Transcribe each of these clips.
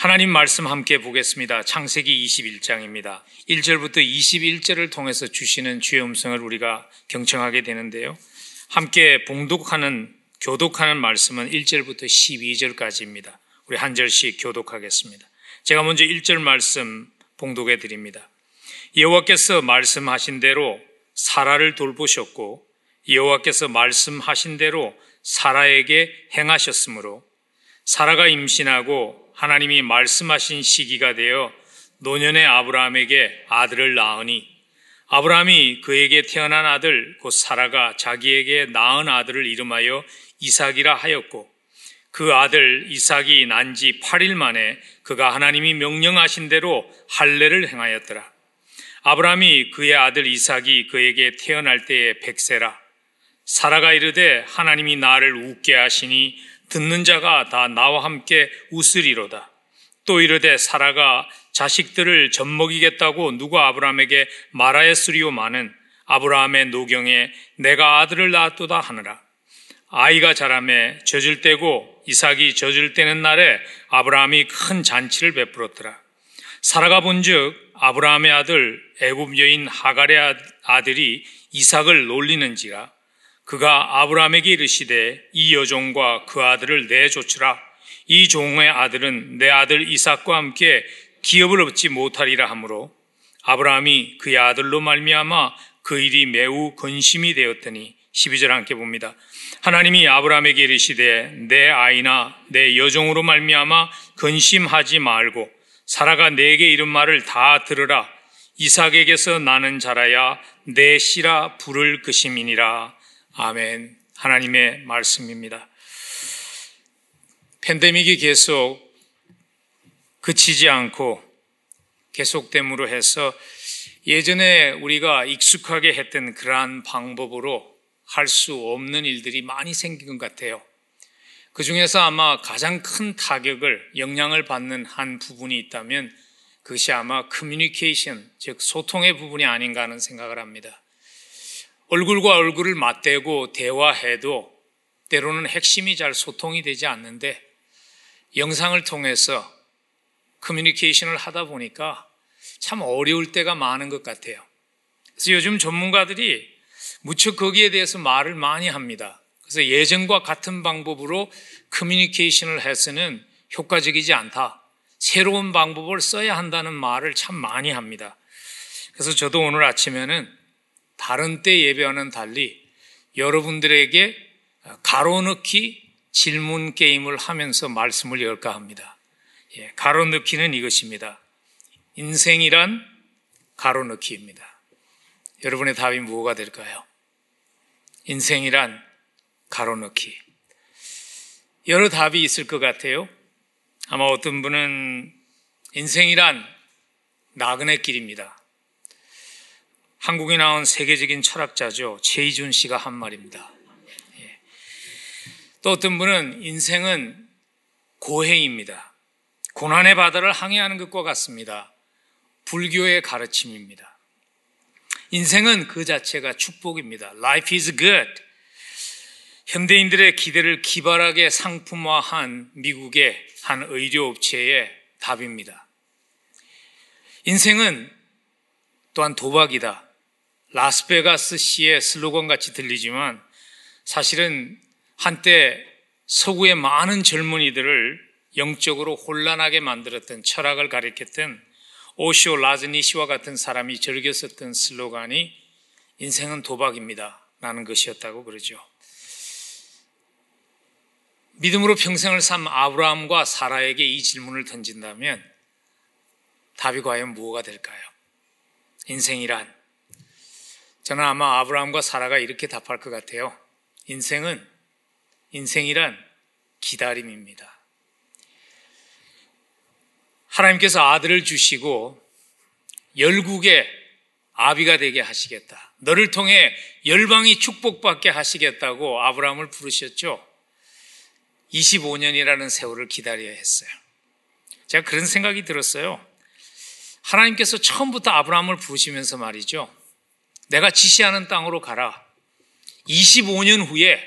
하나님 말씀 함께 보겠습니다. 창세기 21장입니다. 1절부터 21절을 통해서 주시는 주의 음성을 우리가 경청하게 되는데요. 함께 봉독하는, 교독하는 말씀은 1절부터 12절까지입니다. 우리 한 절씩 교독하겠습니다. 제가 먼저 1절 말씀 봉독해 드립니다. 여호와께서 말씀하신 대로 사라를 돌보셨고 여호와께서 말씀하신 대로 사라에게 행하셨으므로 사라가 임신하고 하나님이 말씀하신 시기가 되어 노년의 아브라함에게 아들을 낳으니 아브라함이 그에게 태어난 아들 곧 사라가 자기에게 낳은 아들을 이름하여 이삭이라 하였고 그 아들 이삭이 난 지 8일 만에 그가 하나님이 명령하신 대로 할례를 행하였더라. 아브라함이 그의 아들 이삭이 그에게 태어날 때에 백세라. 사라가 이르되 하나님이 나를 웃게 하시니 듣는 자가 다 나와 함께 웃으리로다. 또 이르되 사라가 자식들을 젖먹이겠다고 누가 아브라함에게 말하였으리오마는 아브라함의 노경에 내가 아들을 낳았도다 하느라. 아이가 자라매 젖을 때고 이삭이 젖을 때는 날에 아브라함이 큰 잔치를 베풀었더라. 사라가 본즉 아브라함의 아들 애굽 여인 하갈의 아들이 이삭을 놀리는지라 그가 아브라함에게 이르시되 이 여종과 그 아들을 내쫓으라. 이 종의 아들은 내 아들 이삭과 함께 기업을 얻지 못하리라 하므로 아브라함이 그의 아들로 말미암아 그 일이 매우 근심이 되었더니 12절 함께 봅니다. 하나님이 아브라함에게 이르시되 내 아이나 내 여종으로 말미암아 근심하지 말고 사라가 내게 이른 말을 다 들으라 이삭에게서 나는 자라야 내 씨라 부를 것임이니라 아멘. 하나님의 말씀입니다. 팬데믹이 계속 그치지 않고 계속됨으로 해서 예전에 우리가 익숙하게 했던 그러한 방법으로 할 수 없는 일들이 많이 생긴 것 같아요. 그 중에서 아마 가장 큰 타격을, 영향을 받는 한 부분이 있다면 그것이 아마 커뮤니케이션, 즉 소통의 부분이 아닌가 하는 생각을 합니다. 얼굴과 얼굴을 맞대고 대화해도 때로는 핵심이 잘 소통이 되지 않는데 영상을 통해서 커뮤니케이션을 하다 보니까 참 어려울 때가 많은 것 같아요. 그래서 요즘 전문가들이 무척 거기에 대해서 말을 많이 합니다. 그래서 예전과 같은 방법으로 커뮤니케이션을 해서는 효과적이지 않다. 새로운 방법을 써야 한다는 말을 참 많이 합니다. 그래서 저도 오늘 아침에는 다른 때 예배와는 달리 여러분들에게 가로넣기 질문 게임을 하면서 말씀을 열까 합니다. 예, 가로넣기는 이것입니다. 인생이란 가로넣기입니다. 여러분의 답이 무엇가 될까요? 인생이란 가로넣기. 여러 답이 있을 것 같아요. 아마 어떤 분은 인생이란 나그네 길입니다. 한국에 나온 세계적인 철학자죠. 최희준 씨가 한 말입니다. 예. 또 어떤 분은 인생은 고해입니다. 고난의 바다를 항해하는 것과 같습니다. 불교의 가르침입니다. 인생은 그 자체가 축복입니다. Life is good. 현대인들의 기대를 기발하게 상품화한 미국의 한 의료업체의 답입니다. 인생은 또한 도박이다. 라스베가스 시의 슬로건 같이 들리지만 사실은 한때 서구의 많은 젊은이들을 영적으로 혼란하게 만들었던 철학을 가리켰던 오쇼 라즈니시와 같은 사람이 즐겼었던 슬로건이 인생은 도박입니다. 라는 것이었다고 그러죠. 믿음으로 평생을 산 아브라함과 사라에게 이 질문을 던진다면 답이 과연 무엇가 될까요? 인생이란 저는 아마 아브라함과 사라가 이렇게 답할 것 같아요. 인생은, 인생이란 기다림입니다. 하나님께서 아들을 주시고 열국의 아비가 되게 하시겠다. 너를 통해 열방이 축복받게 하시겠다고 아브라함을 부르셨죠. 25년이라는 세월을 기다려야 했어요. 제가 그런 생각이 들었어요. 하나님께서 처음부터 아브라함을 부르시면서 말이죠. 내가 지시하는 땅으로 가라. 25년 후에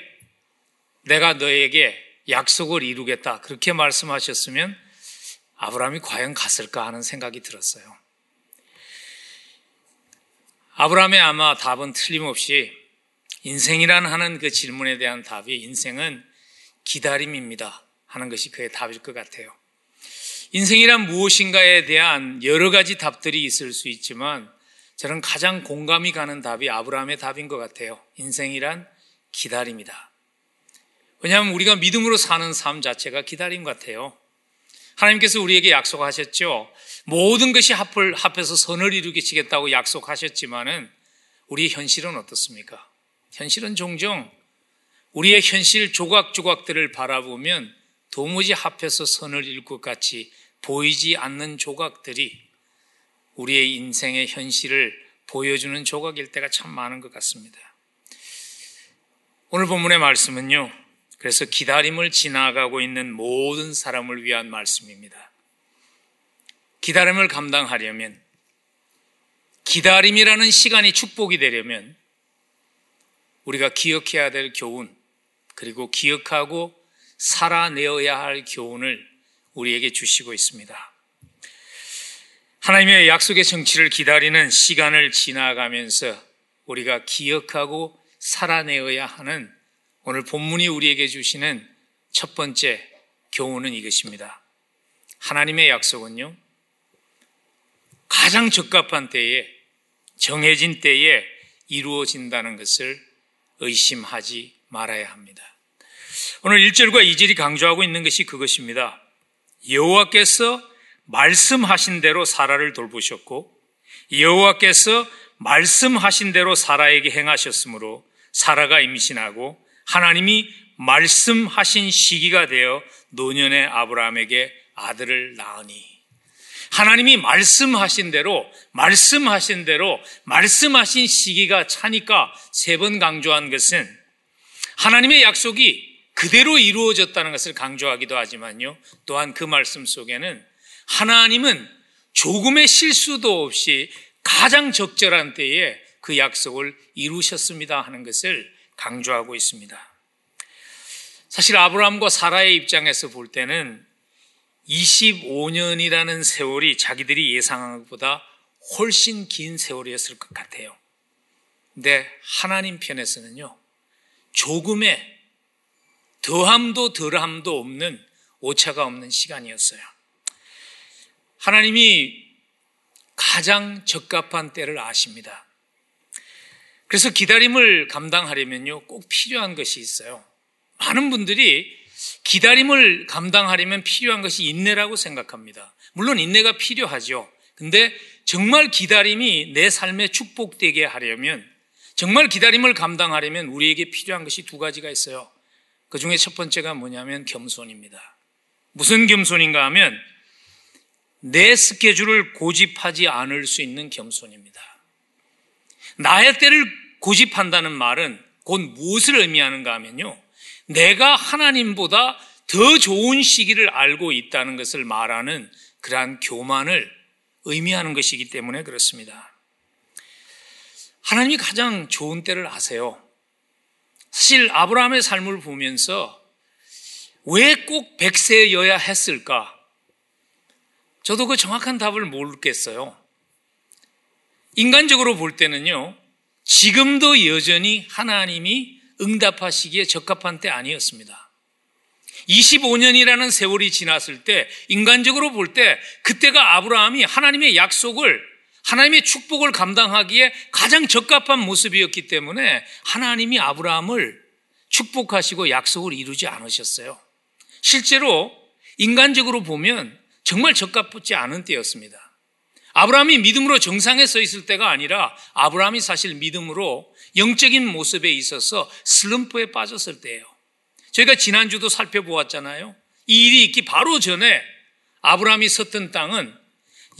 내가 너에게 약속을 이루겠다. 그렇게 말씀하셨으면 아브라함이 과연 갔을까 하는 생각이 들었어요. 아브라함의 아마 답은 틀림없이 인생이란 하는 그 질문에 대한 답이 인생은 기다림입니다 하는 것이 그의 답일 것 같아요. 인생이란 무엇인가에 대한 여러 가지 답들이 있을 수 있지만 저는 가장 공감이 가는 답이 아브라함의 답인 것 같아요. 인생이란 기다림이다. 왜냐하면 우리가 믿음으로 사는 삶 자체가 기다림 같아요. 하나님께서 우리에게 약속하셨죠. 모든 것이 합을 합해서 선을 이루겠다고 약속하셨지만은 우리 현실은 어떻습니까? 현실은 종종 우리의 현실 조각조각들을 바라보면 도무지 합해서 선을 이룰 것 같이 보이지 않는 조각들이 우리의 인생의 현실을 보여주는 조각일 때가 참 많은 것 같습니다. 오늘 본문의 말씀은요. 그래서 기다림을 지나가고 있는 모든 사람을 위한 말씀입니다. 기다림을 감당하려면 기다림이라는 시간이 축복이 되려면 우리가 기억해야 될 교훈 그리고 기억하고 살아내어야 할 교훈을 우리에게 주시고 있습니다. 하나님의 약속의 정치를 기다리는 시간을 지나가면서 우리가 기억하고 살아내어야 하는 오늘 본문이 우리에게 주시는 첫 번째 교훈은 이것입니다. 하나님의 약속은요, 가장 적합한 때에, 정해진 때에 이루어진다는 것을 의심하지 말아야 합니다. 오늘 1절과 2절이 강조하고 있는 것이 그것입니다. 여호와께서 말씀하신 대로 사라를 돌보셨고 여호와께서 말씀하신 대로 사라에게 행하셨으므로 사라가 임신하고 하나님이 말씀하신 시기가 되어 노년의 아브라함에게 아들을 낳으니 하나님이 말씀하신 대로 말씀하신 대로 말씀하신 시기가 차니까 세 번 강조한 것은 하나님의 약속이 그대로 이루어졌다는 것을 강조하기도 하지만요. 또한 그 말씀 속에는 하나님은 조금의 실수도 없이 가장 적절한 때에 그 약속을 이루셨습니다 하는 것을 강조하고 있습니다. 사실 아브라함과 사라의 입장에서 볼 때는 25년이라는 세월이 자기들이 예상한 것보다 훨씬 긴 세월이었을 것 같아요. 근데 하나님 편에서는요, 조금의 더함도 덜함도 없는 오차가 없는 시간이었어요. 하나님이 가장 적합한 때를 아십니다. 그래서 기다림을 감당하려면요, 꼭 필요한 것이 있어요. 많은 분들이 기다림을 감당하려면 필요한 것이 인내라고 생각합니다. 물론 인내가 필요하죠. 근데 정말 기다림이 내 삶에 축복되게 하려면, 정말 기다림을 감당하려면 우리에게 필요한 것이 두 가지가 있어요. 그 중에 첫 번째가 뭐냐면 겸손입니다. 무슨 겸손인가 하면 내 스케줄을 고집하지 않을 수 있는 겸손입니다. 나의 때를 고집한다는 말은 곧 무엇을 의미하는가 하면요. 내가 하나님보다 더 좋은 시기를 알고 있다는 것을 말하는 그러한 교만을 의미하는 것이기 때문에 그렇습니다. 하나님이 가장 좋은 때를 아세요. 사실 아브라함의 삶을 보면서 왜 꼭 백세여야 했을까? 저도 그 정확한 답을 모르겠어요. 인간적으로 볼 때는요, 지금도 여전히 하나님이 응답하시기에 적합한 때 아니었습니다. 25년이라는 세월이 지났을 때, 인간적으로 볼 때, 그때가 아브라함이 하나님의 약속을 하나님의 축복을 감당하기에 가장 적합한 모습이었기 때문에 하나님이 아브라함을 축복하시고 약속을 이루지 않으셨어요. 실제로 인간적으로 보면 정말 적합지 않은 때였습니다. 아브라함이 믿음으로 정상에 서 있을 때가 아니라 아브라함이 사실 믿음으로 영적인 모습에 있어서 슬럼프에 빠졌을 때예요. 저희가 지난주도 살펴보았잖아요. 이 일이 있기 바로 전에 아브라함이 섰던 땅은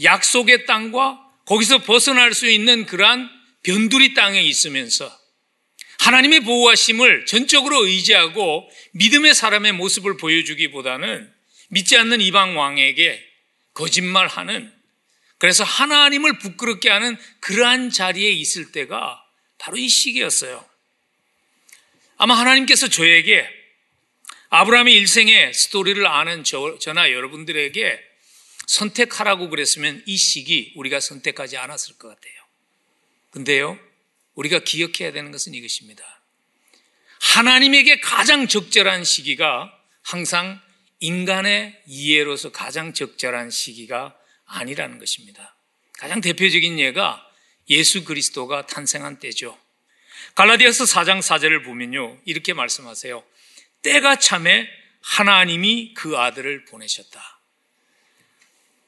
약속의 땅과 거기서 벗어날 수 있는 그러한 변두리 땅에 있으면서 하나님의 보호하심을 전적으로 의지하고 믿음의 사람의 모습을 보여주기보다는 믿지 않는 이방 왕에게 거짓말하는 그래서 하나님을 부끄럽게 하는 그러한 자리에 있을 때가 바로 이 시기였어요. 아마 하나님께서 저에게 아브라함의 일생의 스토리를 아는 저, 저나 여러분들에게 선택하라고 그랬으면 이 시기 우리가 선택하지 않았을 것 같아요. 근데요, 우리가 기억해야 되는 것은 이것입니다. 하나님에게 가장 적절한 시기가 항상 인간의 이해로서 가장 적절한 시기가 아니라는 것입니다. 가장 대표적인 예가 예수 그리스도가 탄생한 때죠. 갈라디아서 4장 4절을 보면요. 이렇게 말씀하세요. 때가 참에 하나님이 그 아들을 보내셨다.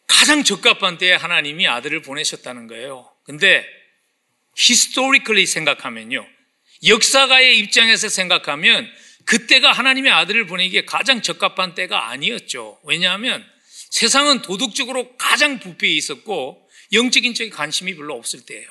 가장 적합한 때에 하나님이 아들을 보내셨다는 거예요. 근데 historically 생각하면요. 역사가의 입장에서 생각하면 그때가 하나님의 아들을 보내기에 가장 적합한 때가 아니었죠. 왜냐하면 세상은 도덕적으로 가장 부패해 있었고 영적인 쪽에 관심이 별로 없을 때예요.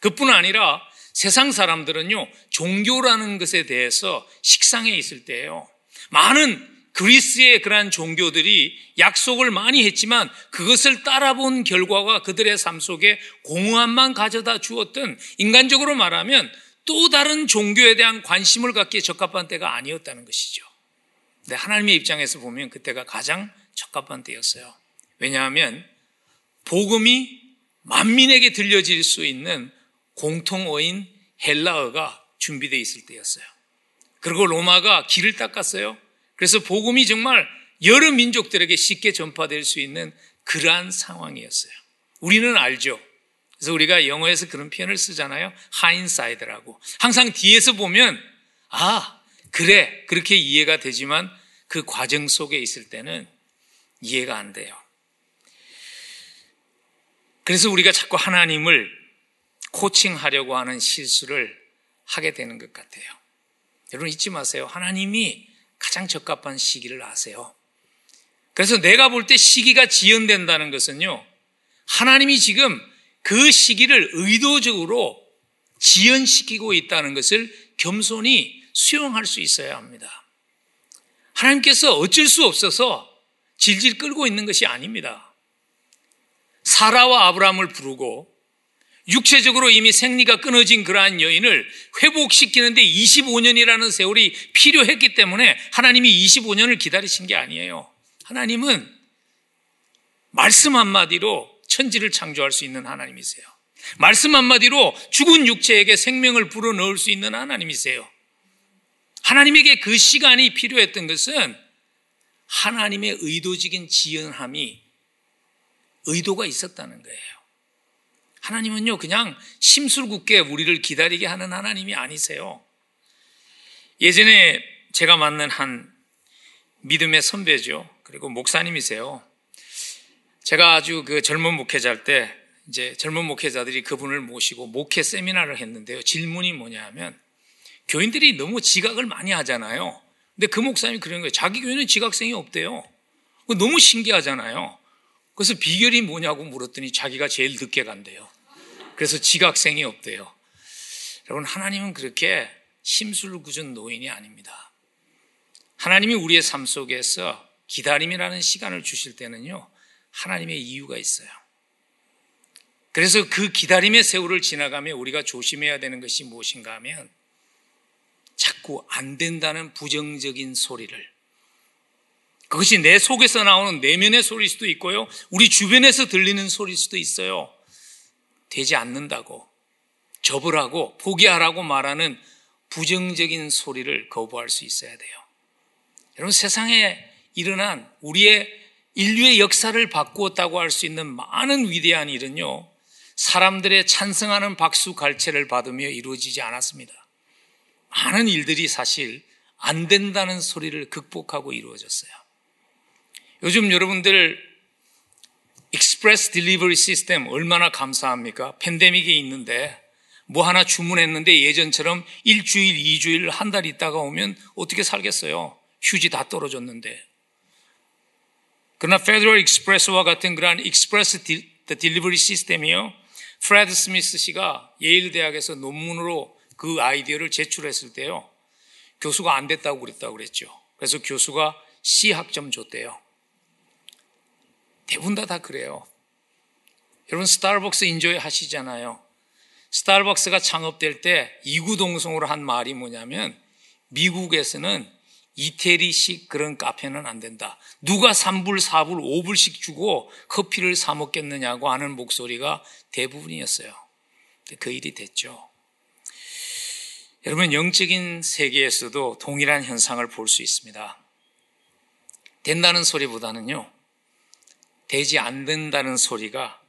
그뿐 아니라 세상 사람들은요, 종교라는 것에 대해서 식상해 있을 때예요. 많은 그리스의 그러한 종교들이 약속을 많이 했지만 그것을 따라본 결과가 그들의 삶 속에 공허함만 가져다 주었던 인간적으로 말하면 또 다른 종교에 대한 관심을 갖기에 적합한 때가 아니었다는 것이죠. 근데 하나님의 입장에서 보면 그때가 가장 적합한 때였어요. 왜냐하면 복음이 만민에게 들려질 수 있는 공통어인 헬라어가 준비되어 있을 때였어요. 그리고 로마가 길을 닦았어요. 그래서 복음이 정말 여러 민족들에게 쉽게 전파될 수 있는 그러한 상황이었어요. 우리는 알죠. 그래서 우리가 영어에서 그런 표현을 쓰잖아요. 하인사이드라고. 항상 뒤에서 보면 아 그래 그렇게 이해가 되지만 그 과정 속에 있을 때는 이해가 안 돼요. 그래서 우리가 자꾸 하나님을 코칭하려고 하는 실수를 하게 되는 것 같아요. 여러분 잊지 마세요. 하나님이 가장 적합한 시기를 아세요. 그래서 내가 볼 때 시기가 지연된다는 것은요. 하나님이 지금 그 시기를 의도적으로 지연시키고 있다는 것을 겸손히 수용할 수 있어야 합니다. 하나님께서 어쩔 수 없어서 질질 끌고 있는 것이 아닙니다. 사라와 아브라함을 부르고 육체적으로 이미 생리가 끊어진 그러한 여인을 회복시키는데 25년이라는 세월이 필요했기 때문에 하나님이 25년을 기다리신 게 아니에요. 하나님은 말씀 한마디로 천지를 창조할 수 있는 하나님이세요. 말씀 한마디로 죽은 육체에게 생명을 불어넣을 수 있는 하나님이세요. 하나님에게 그 시간이 필요했던 것은 하나님의 의도적인 지연함이 의도가 있었다는 거예요. 하나님은요, 그냥 심술궂게 우리를 기다리게 하는 하나님이 아니세요. 예전에 제가 만난 한 믿음의 선배죠. 그리고 목사님이세요. 제가 아주 그 젊은 목회자일 때 이제 젊은 목회자들이 그분을 모시고 목회 세미나를 했는데요. 질문이 뭐냐 하면 교인들이 너무 지각을 많이 하잖아요. 근데 그 목사님이 그런 거예요. 자기 교회는 지각생이 없대요. 너무 신기하잖아요. 그래서 비결이 뭐냐고 물었더니 자기가 제일 늦게 간대요. 그래서 지각생이 없대요. 여러분, 하나님은 그렇게 심술을 굳은 노인이 아닙니다. 하나님이 우리의 삶 속에서 기다림이라는 시간을 주실 때는요, 하나님의 이유가 있어요. 그래서 그 기다림의 세월을 지나가며 우리가 조심해야 되는 것이 무엇인가 하면 자꾸 안 된다는 부정적인 소리를 그것이 내 속에서 나오는 내면의 소리일 수도 있고요. 우리 주변에서 들리는 소리일 수도 있어요. 되지 않는다고 접으라고 포기하라고 말하는 부정적인 소리를 거부할 수 있어야 돼요. 여러분 세상에 일어난 우리의 인류의 역사를 바꾸었다고 할 수 있는 많은 위대한 일은요, 사람들의 찬성하는 박수 갈채를 받으며 이루어지지 않았습니다. 많은 일들이 사실 안 된다는 소리를 극복하고 이루어졌어요. 요즘 여러분들 express delivery system 얼마나 감사합니까? 팬데믹이 있는데 뭐 하나 주문했는데 예전처럼 일주일, 이주일, 한 달 있다가 오면 어떻게 살겠어요? 휴지 다 떨어졌는데. 그러나 Federal Express와 같은 그러한 express delivery system이요. 프레드 스미스 씨가 예일 대학에서 논문으로 그 아이디어를 제출했을 때요. 교수가 안 된다고 그랬다고 그랬죠. 그래서 교수가 C 학점 줬대요. 대부분 다, 다 그래요. 여러분 스타벅스 enjoy 하시잖아요. 스타벅스가 창업될 때 이구동성으로 한 말이 뭐냐면 미국에서는 이태리식 그런 카페는 안 된다. 누가 3불, 4불, 5불씩 주고 커피를 사 먹겠느냐고 하는 목소리가 대부분이었어요. 그 일이 됐죠. 여러분, 영적인 세계에서도 동일한 현상을 볼 수 있습니다. 된다는 소리보다는요, 되지 않는다는 소리가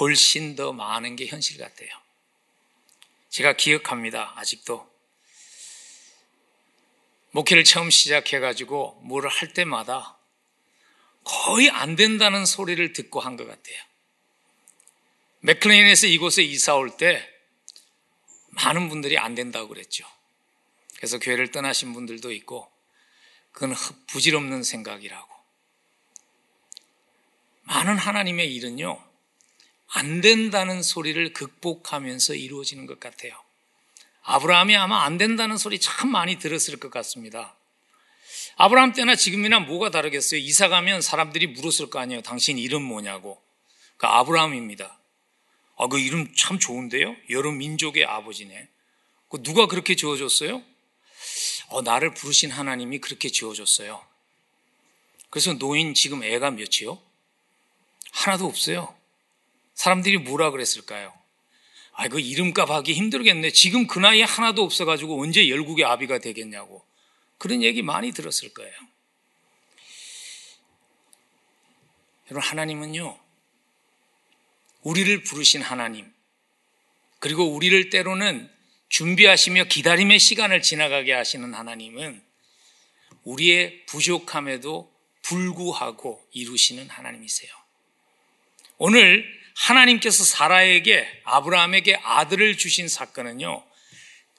훨씬 더 많은 게 현실 같아요. 제가 기억합니다. 아직도. 목회를 처음 시작해가지고 뭐를 할 때마다 거의 안 된다는 소리를 듣고 한 것 같아요. 맥클레인에서 이곳에 이사 올 때 많은 분들이 안 된다고 그랬죠. 그래서 교회를 떠나신 분들도 있고 그건 부질없는 생각이라고. 많은 하나님의 일은요, 안 된다는 소리를 극복하면서 이루어지는 것 같아요. 아브라함이 아마 안 된다는 소리 참 많이 들었을 것 같습니다. 아브라함 때나 지금이나 뭐가 다르겠어요? 이사 가면 사람들이 물었을 거 아니에요. 당신 이름 뭐냐고. 그 아브라함입니다. 아, 그 이름 참 좋은데요? 여러 민족의 아버지네. 그 누가 그렇게 지어줬어요? 어, 나를 부르신 하나님이 그렇게 지어줬어요. 그래서 노인 지금 애가 몇이요? 하나도 없어요. 사람들이 뭐라 그랬을까요? 아, 그 이름값 하기 힘들겠네. 지금 그 나이에 하나도 없어가지고 언제 열국의 아비가 되겠냐고. 그런 얘기 많이 들었을 거예요. 여러분, 하나님은요, 우리를 부르신 하나님, 그리고 우리를 때로는 준비하시며 기다림의 시간을 지나가게 하시는 하나님은 우리의 부족함에도 불구하고 이루시는 하나님이세요. 오늘 하나님께서 사라에게 아브라함에게 아들을 주신 사건은요.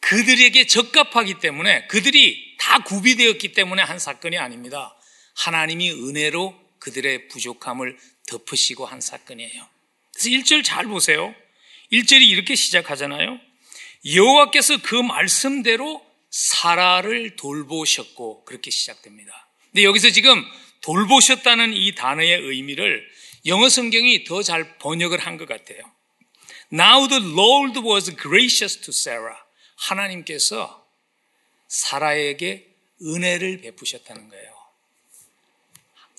그들에게 적합하기 때문에 그들이 다 구비되었기 때문에 한 사건이 아닙니다. 하나님이 은혜로 그들의 부족함을 덮으시고 한 사건이에요. 그래서 1절 잘 보세요. 1절이 이렇게 시작하잖아요. 여호와께서 그 말씀대로 사라를 돌보셨고 그렇게 시작됩니다. 근데 여기서 지금 돌보셨다는 이 단어의 의미를 영어 성경이 더 잘 번역을 한 것 같아요. Now the Lord was gracious to Sarah. 하나님께서 사라에게 은혜를 베푸셨다는 거예요.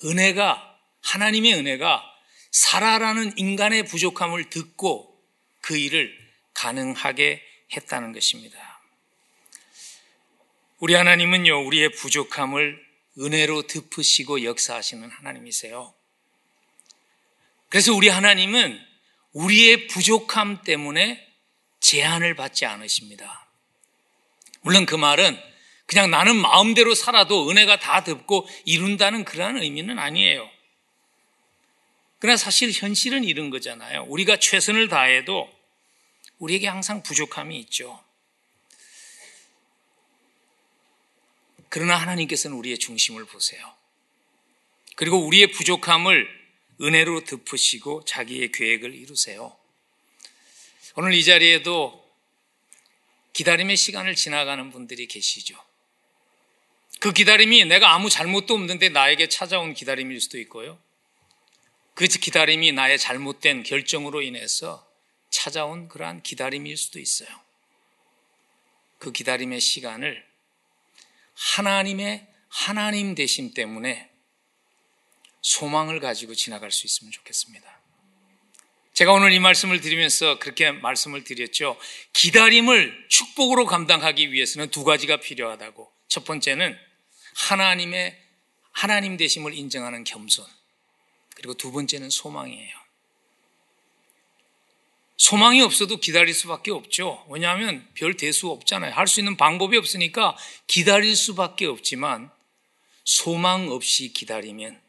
은혜가, 하나님의 은혜가 사라라는 인간의 부족함을 듣고 그 일을 가능하게 했다는 것입니다. 우리 하나님은요, 우리의 부족함을 은혜로 덮으시고 역사하시는 하나님이세요. 그래서 우리 하나님은 우리의 부족함 때문에 제한을 받지 않으십니다. 물론 그 말은 그냥 나는 마음대로 살아도 은혜가 다 덮고 이룬다는 그러한 의미는 아니에요. 그러나 사실 현실은 이런 거잖아요. 우리가 최선을 다해도 우리에게 항상 부족함이 있죠. 그러나 하나님께서는 우리의 중심을 보세요. 그리고 우리의 부족함을 은혜로 덮으시고 자기의 계획을 이루세요. 오늘 이 자리에도 기다림의 시간을 지나가는 분들이 계시죠. 그 기다림이 내가 아무 잘못도 없는데 나에게 찾아온 기다림일 수도 있고요. 그 기다림이 나의 잘못된 결정으로 인해서 찾아온 그러한 기다림일 수도 있어요. 그 기다림의 시간을 하나님의 하나님 되심 때문에 소망을 가지고 지나갈 수 있으면 좋겠습니다. 제가 오늘 이 말씀을 드리면서 그렇게 말씀을 드렸죠. 기다림을 축복으로 감당하기 위해서는 두 가지가 필요하다고. 첫 번째는 하나님의 하나님 되심을 인정하는 겸손. 그리고 두 번째는 소망이에요. 소망이 없어도 기다릴 수밖에 없죠. 왜냐하면 별 대수 없잖아요. 할 수 있는 방법이 없으니까 기다릴 수밖에 없지만 소망 없이 기다리면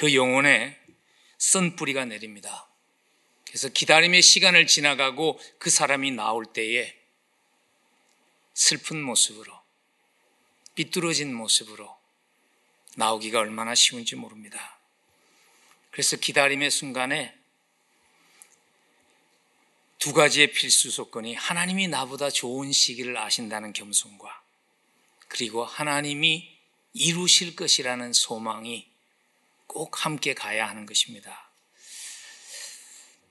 그 영혼에 쓴뿌리가 내립니다. 그래서 기다림의 시간을 지나가고 그 사람이 나올 때에 슬픈 모습으로, 삐뚤어진 모습으로 나오기가 얼마나 쉬운지 모릅니다. 그래서 기다림의 순간에 두 가지의 필수 조건이 하나님이 나보다 좋은 시기를 아신다는 겸손과 그리고 하나님이 이루실 것이라는 소망이 꼭 함께 가야 하는 것입니다.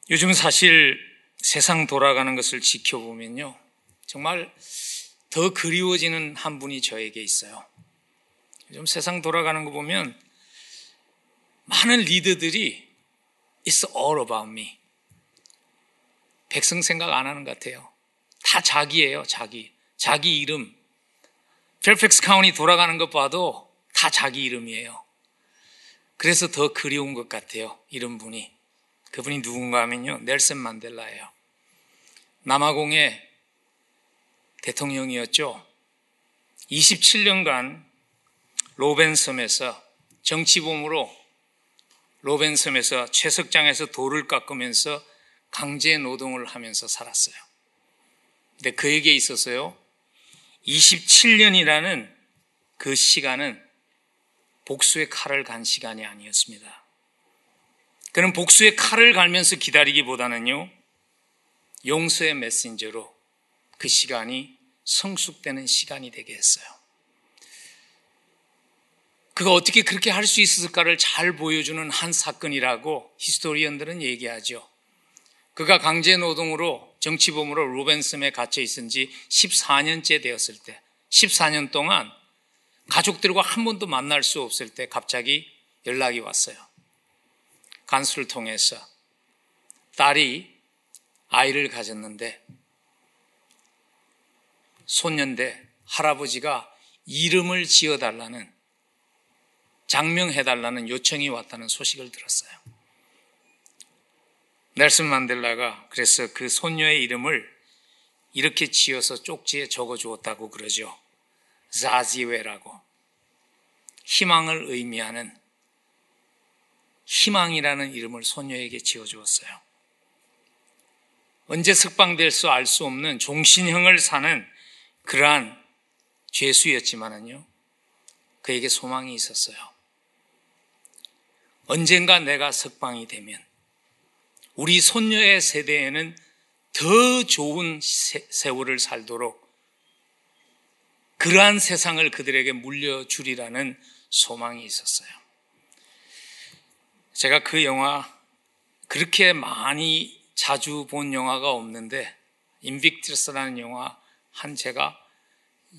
요즘 사실 세상 돌아가는 것을 지켜보면요. 정말 더 그리워지는 한 분이 저에게 있어요. 좀 세상 돌아가는 거 보면 많은 리더들이 It's all about me. 백성 생각 안 하는 것 같아요. 다 자기예요, 자기. 자기 이름. 펠팩스 카운티 돌아가는 것 봐도 다 자기 이름이에요. 그래서 더 그리운 것 같아요, 이런 분이. 그분이 누군가 하면요, 넬슨 만델라예요. 남아공의 대통령이었죠. 27년간 로벤섬에서 정치범으로 로벤섬에서 채석장에서 돌을 깎으면서 강제 노동을 하면서 살았어요. 근데 그에게 있어서요, 27년이라는 그 시간은 복수의 칼을 간 시간이 아니었습니다. 그는 복수의 칼을 갈면서 기다리기보다는요, 용서의 메신저로 그 시간이 성숙되는 시간이 되게 했어요. 그가 어떻게 그렇게 할 수 있었을까를 잘 보여주는 한 사건이라고 historian들은 얘기하죠. 그가 강제 노동으로 정치범으로 로벤섬에 갇혀 있은 지 14년째 되었을 때, 14년 동안 가족들과 한 번도 만날 수 없을 때 갑자기 연락이 왔어요. 간수를 통해서 딸이 아이를 가졌는데 손년대 할아버지가 이름을 지어달라는 장명해달라는 요청이 왔다는 소식을 들었어요. 넬슨 만델라가 그래서 그 손녀의 이름을 이렇게 지어서 쪽지에 적어 주었다고 그러죠. 자지웨라고. 희망을 의미하는 희망이라는 이름을 손녀에게 지어 주었어요. 언제 석방될 수 알 수 없는 종신형을 사는 그러한 죄수였지만은요, 그에게 소망이 있었어요. 언젠가 내가 석방이 되면 우리 손녀의 세대에는 더 좋은 세월을 살도록 그러한 세상을 그들에게 물려주리라는 소망이 있었어요. 제가 그 영화 그렇게 많이 자주 본 영화가 없는데 인빅트스라는 영화 한 제가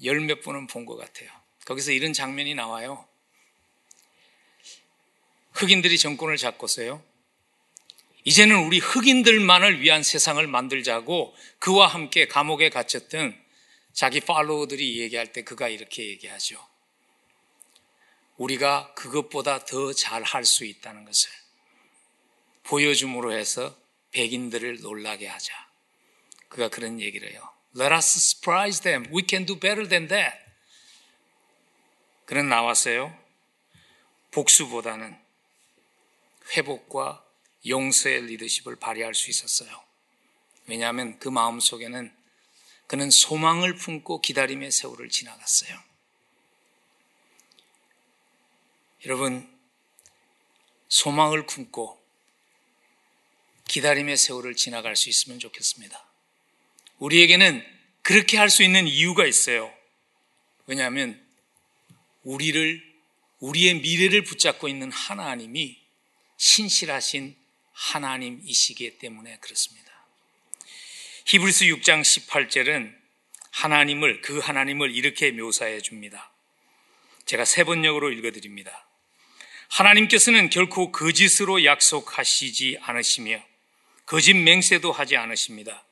열 몇 번은 본 것 같아요. 거기서 이런 장면이 나와요. 흑인들이 정권을 잡고서요. 이제는 우리 흑인들만을 위한 세상을 만들자고 그와 함께 감옥에 갇혔던 자기 팔로워들이 얘기할 때 그가 이렇게 얘기하죠. 우리가 그것보다 더 잘 할 수 있다는 것을 보여줌으로 해서 백인들을 놀라게 하자. 그가 그런 얘기를 해요. Let us surprise them. We can do better than that. 그는 나왔어요. 복수보다는 회복과 용서의 리더십을 발휘할 수 있었어요. 왜냐하면 그 마음 속에는 그는 소망을 품고 기다림의 세월을 지나갔어요. 여러분, 소망을 품고 기다림의 세월을 지나갈 수 있으면 좋겠습니다. 우리에게는 그렇게 할 수 있는 이유가 있어요. 왜냐하면 우리를, 우리의 미래를 붙잡고 있는 하나님이 신실하신 하나님이시기 때문에 그렇습니다. 히브리스 6장 18절은 하나님을, 그 하나님을 이렇게 묘사해 줍니다. 제가 세 번역으로 읽어 드립니다. 하나님께서는 결코 거짓으로 약속하시지 않으시며 거짓 맹세도 하지 않으십니다.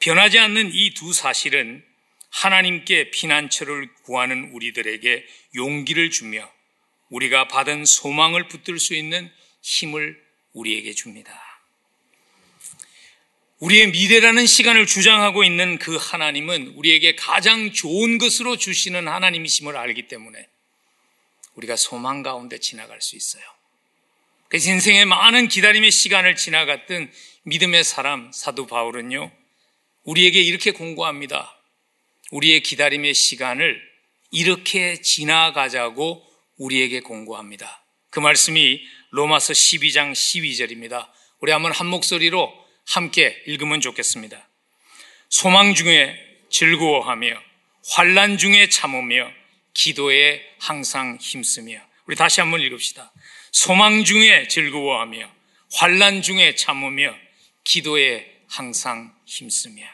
변하지 않는 이 두 사실은 하나님께 피난처를 구하는 우리들에게 용기를 주며 우리가 받은 소망을 붙들 수 있는 힘을 우리에게 줍니다. 우리의 미래라는 시간을 주장하고 있는 그 하나님은 우리에게 가장 좋은 것으로 주시는 하나님이심을 알기 때문에 우리가 소망 가운데 지나갈 수 있어요. 그래서 인생의 많은 기다림의 시간을 지나갔던 믿음의 사람 사도 바울은요, 우리에게 이렇게 공고합니다. 우리의 기다림의 시간을 이렇게 지나가자고 우리에게 공고합니다. 그 말씀이 로마서 12장 12절입니다. 우리 한번 한 목소리로 함께 읽으면 좋겠습니다. 소망 중에 즐거워하며 환란 중에 참으며 기도에 항상 힘쓰며 우리 다시 한번 읽읍시다. 소망 중에 즐거워하며 환란 중에 참으며 기도에 항상 힘쓰며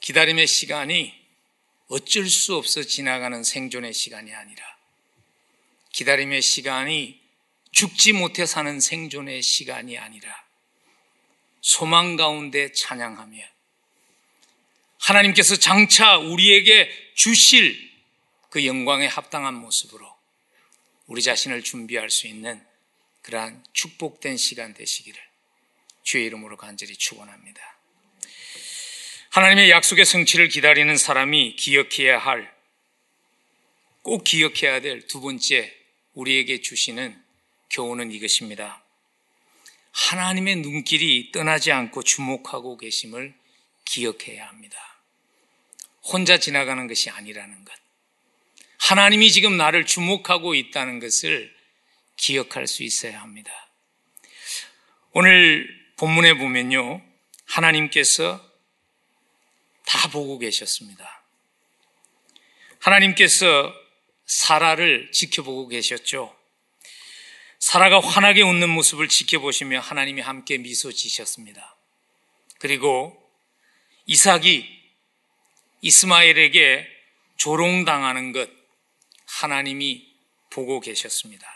기다림의 시간이 어쩔 수 없어 지나가는 생존의 시간이 아니라 기다림의 시간이 죽지 못해 사는 생존의 시간이 아니라 소망 가운데 찬양하며 하나님께서 장차 우리에게 주실 그 영광에 합당한 모습으로 우리 자신을 준비할 수 있는 그러한 축복된 시간 되시기를 주의 이름으로 간절히 축원합니다. 하나님의 약속의 성취를 기다리는 사람이 기억해야 할, 꼭 기억해야 될 두 번째 우리에게 주시는 교훈은 이것입니다. 하나님의 눈길이 떠나지 않고 주목하고 계심을 기억해야 합니다. 혼자 지나가는 것이 아니라는 것. 하나님이 지금 나를 주목하고 있다는 것을 기억할 수 있어야 합니다. 오늘 본문에 보면요. 하나님께서 다 보고 계셨습니다. 하나님께서 사라를 지켜보고 계셨죠. 사라가 환하게 웃는 모습을 지켜보시며 하나님이 함께 미소 지셨습니다. 그리고 이삭이 이스마엘에게 조롱당하는 것 하나님이 보고 계셨습니다.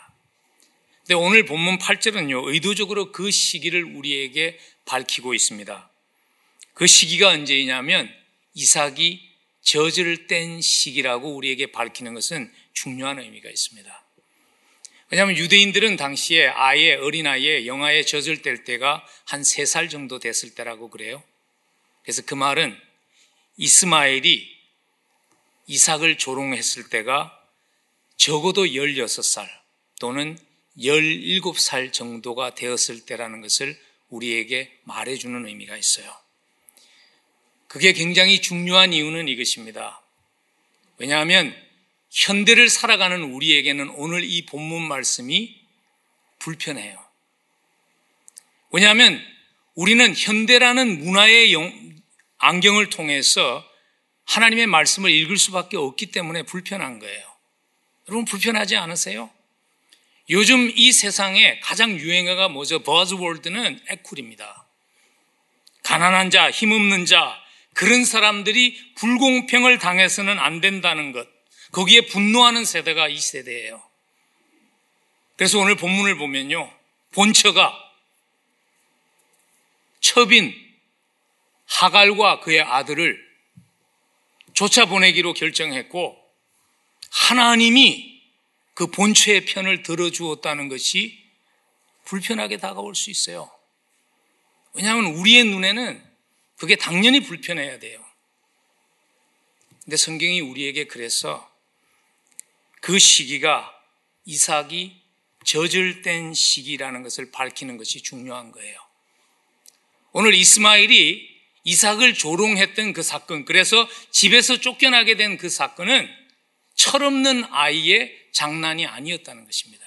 근데 오늘 본문 8절은요, 의도적으로 그 시기를 우리에게 밝히고 있습니다. 그 시기가 언제이냐면 이삭이 젖을 뗀 시기라고 우리에게 밝히는 것은 중요한 의미가 있습니다. 왜냐하면 유대인들은 당시에 아예 어린아이에 영아에 젖을 뗄 때가 한 세 살 정도 됐을 때라고 그래요. 그래서 그 말은 이스마엘이 이삭을 조롱했을 때가 적어도 16살 또는 17살 정도가 되었을 때라는 것을 우리에게 말해주는 의미가 있어요. 그게 굉장히 중요한 이유는 이것입니다. 왜냐하면 현대를 살아가는 우리에게는 오늘 이 본문 말씀이 불편해요. 왜냐하면 우리는 현대라는 문화의 안경을 통해서 하나님의 말씀을 읽을 수밖에 없기 때문에 불편한 거예요. 여러분 불편하지 않으세요? 요즘 이 세상에 가장 유행어가 뭐죠? 버즈월드는 에쿨입니다. 가난한 자, 힘없는 자, 그런 사람들이 불공평을 당해서는 안 된다는 것. 거기에 분노하는 세대가 이 세대예요. 그래서 오늘 본문을 보면요. 본처가 첩인 하갈과 그의 아들을 쫓아보내기로 결정했고 하나님이 그 본처의 편을 들어주었다는 것이 불편하게 다가올 수 있어요. 왜냐하면 우리의 눈에는 그게 당연히 불편해야 돼요. 근데 성경이 우리에게 그래서 그 시기가 이삭이 젖을 뗀 시기라는 것을 밝히는 것이 중요한 거예요. 오늘 이스마일이 이삭을 조롱했던 그 사건, 그래서 집에서 쫓겨나게 된 그 사건은 철없는 아이의 장난이 아니었다는 것입니다.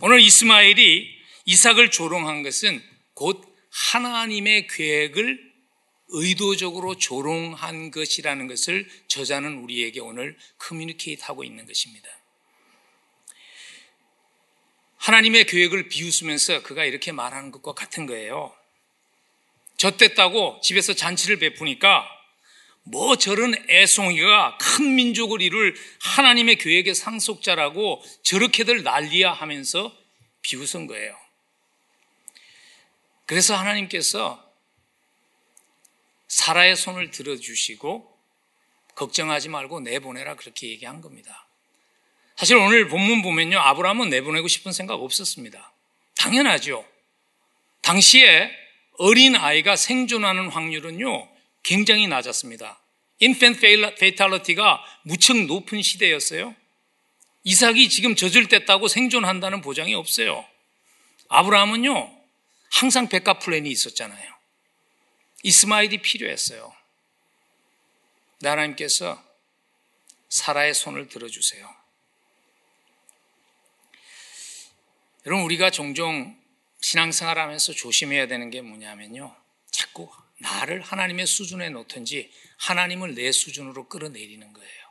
오늘 이스마일이 이삭을 조롱한 것은 곧 하나님의 계획을 의도적으로 조롱한 것이라는 것을 저자는 우리에게 오늘 커뮤니케이트 하고 있는 것입니다. 하나님의 계획을 비웃으면서 그가 이렇게 말하는 것과 같은 거예요. 젖됐다고 집에서 잔치를 베푸니까 뭐 저런 애송이가 큰 민족을 이룰 하나님의 계획의 상속자라고 저렇게들 난리야 하면서 비웃은 거예요. 그래서 하나님께서 사라의 손을 들어주시고 걱정하지 말고 내보내라 그렇게 얘기한 겁니다. 사실 오늘 본문 보면요. 아브라함은 내보내고 싶은 생각 없었습니다. 당연하죠. 당시에 어린 아이가 생존하는 확률은요. 굉장히 낮았습니다. infant fatality가 무척 높은 시대였어요. 이삭이 지금 젖을 뗐다고 생존한다는 보장이 없어요. 아브라함은요. 항상 backup plan이 있었잖아요. 이스마엘이 필요했어요. 하나님께서 사라의 손을 들어주세요. 여러분, 우리가 종종 신앙생활 하면서 조심해야 되는 게 뭐냐면요. 자꾸 나를 하나님의 수준에 놓든지 하나님을 내 수준으로 끌어내리는 거예요.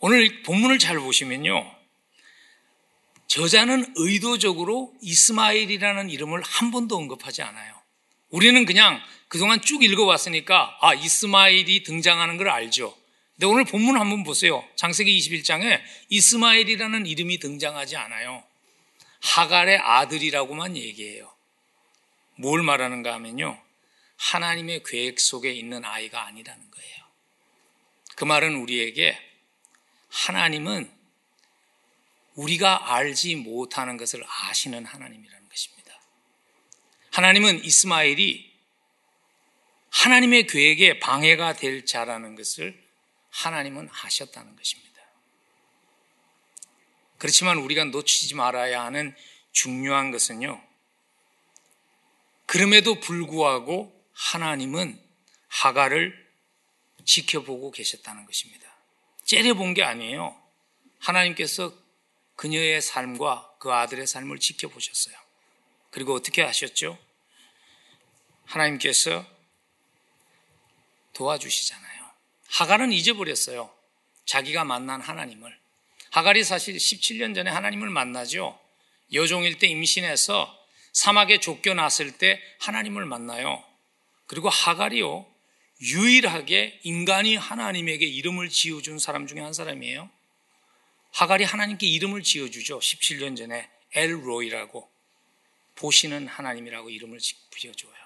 오늘 본문을 잘 보시면요. 저자는 의도적으로 이스마일이라는 이름을 한 번도 언급하지 않아요. 우리는 그냥 그동안 쭉 읽어왔으니까 아 이스마엘이 등장하는 걸 알죠. 근데 오늘 본문 한번 보세요. 장세기 21장에 이스마엘이라는 이름이 등장하지 않아요. 하갈의 아들이라고만 얘기해요. 뭘 말하는가 하면요. 하나님의 계획 속에 있는 아이가 아니라는 거예요. 그 말은 우리에게 하나님은 우리가 알지 못하는 것을 아시는 하나님이라는 것입니다. 하나님은 이스마엘이 하나님의 계획에 방해가 될 자라는 것을 하나님은 하셨다는 것입니다. 그렇지만 우리가 놓치지 말아야 하는 중요한 것은요. 그럼에도 불구하고 하나님은 하가를 지켜보고 계셨다는 것입니다. 째려본 게 아니에요. 하나님께서 그녀의 삶과 그 아들의 삶을 지켜보셨어요. 그리고 어떻게 하셨죠? 하나님께서 도와주시잖아요. 하갈은 잊어버렸어요. 자기가 만난 하나님을. 하갈이 사실 17년 전에 하나님을 만나죠. 여종일 때 임신해서 사막에 쫓겨났을 때 하나님을 만나요. 그리고 하갈이요. 유일하게 인간이 하나님에게 이름을 지어준 사람 중에 한 사람이에요. 하갈이 하나님께 이름을 지어주죠. 17년 전에 엘로이라고 보시는 하나님이라고 이름을 지어줘요.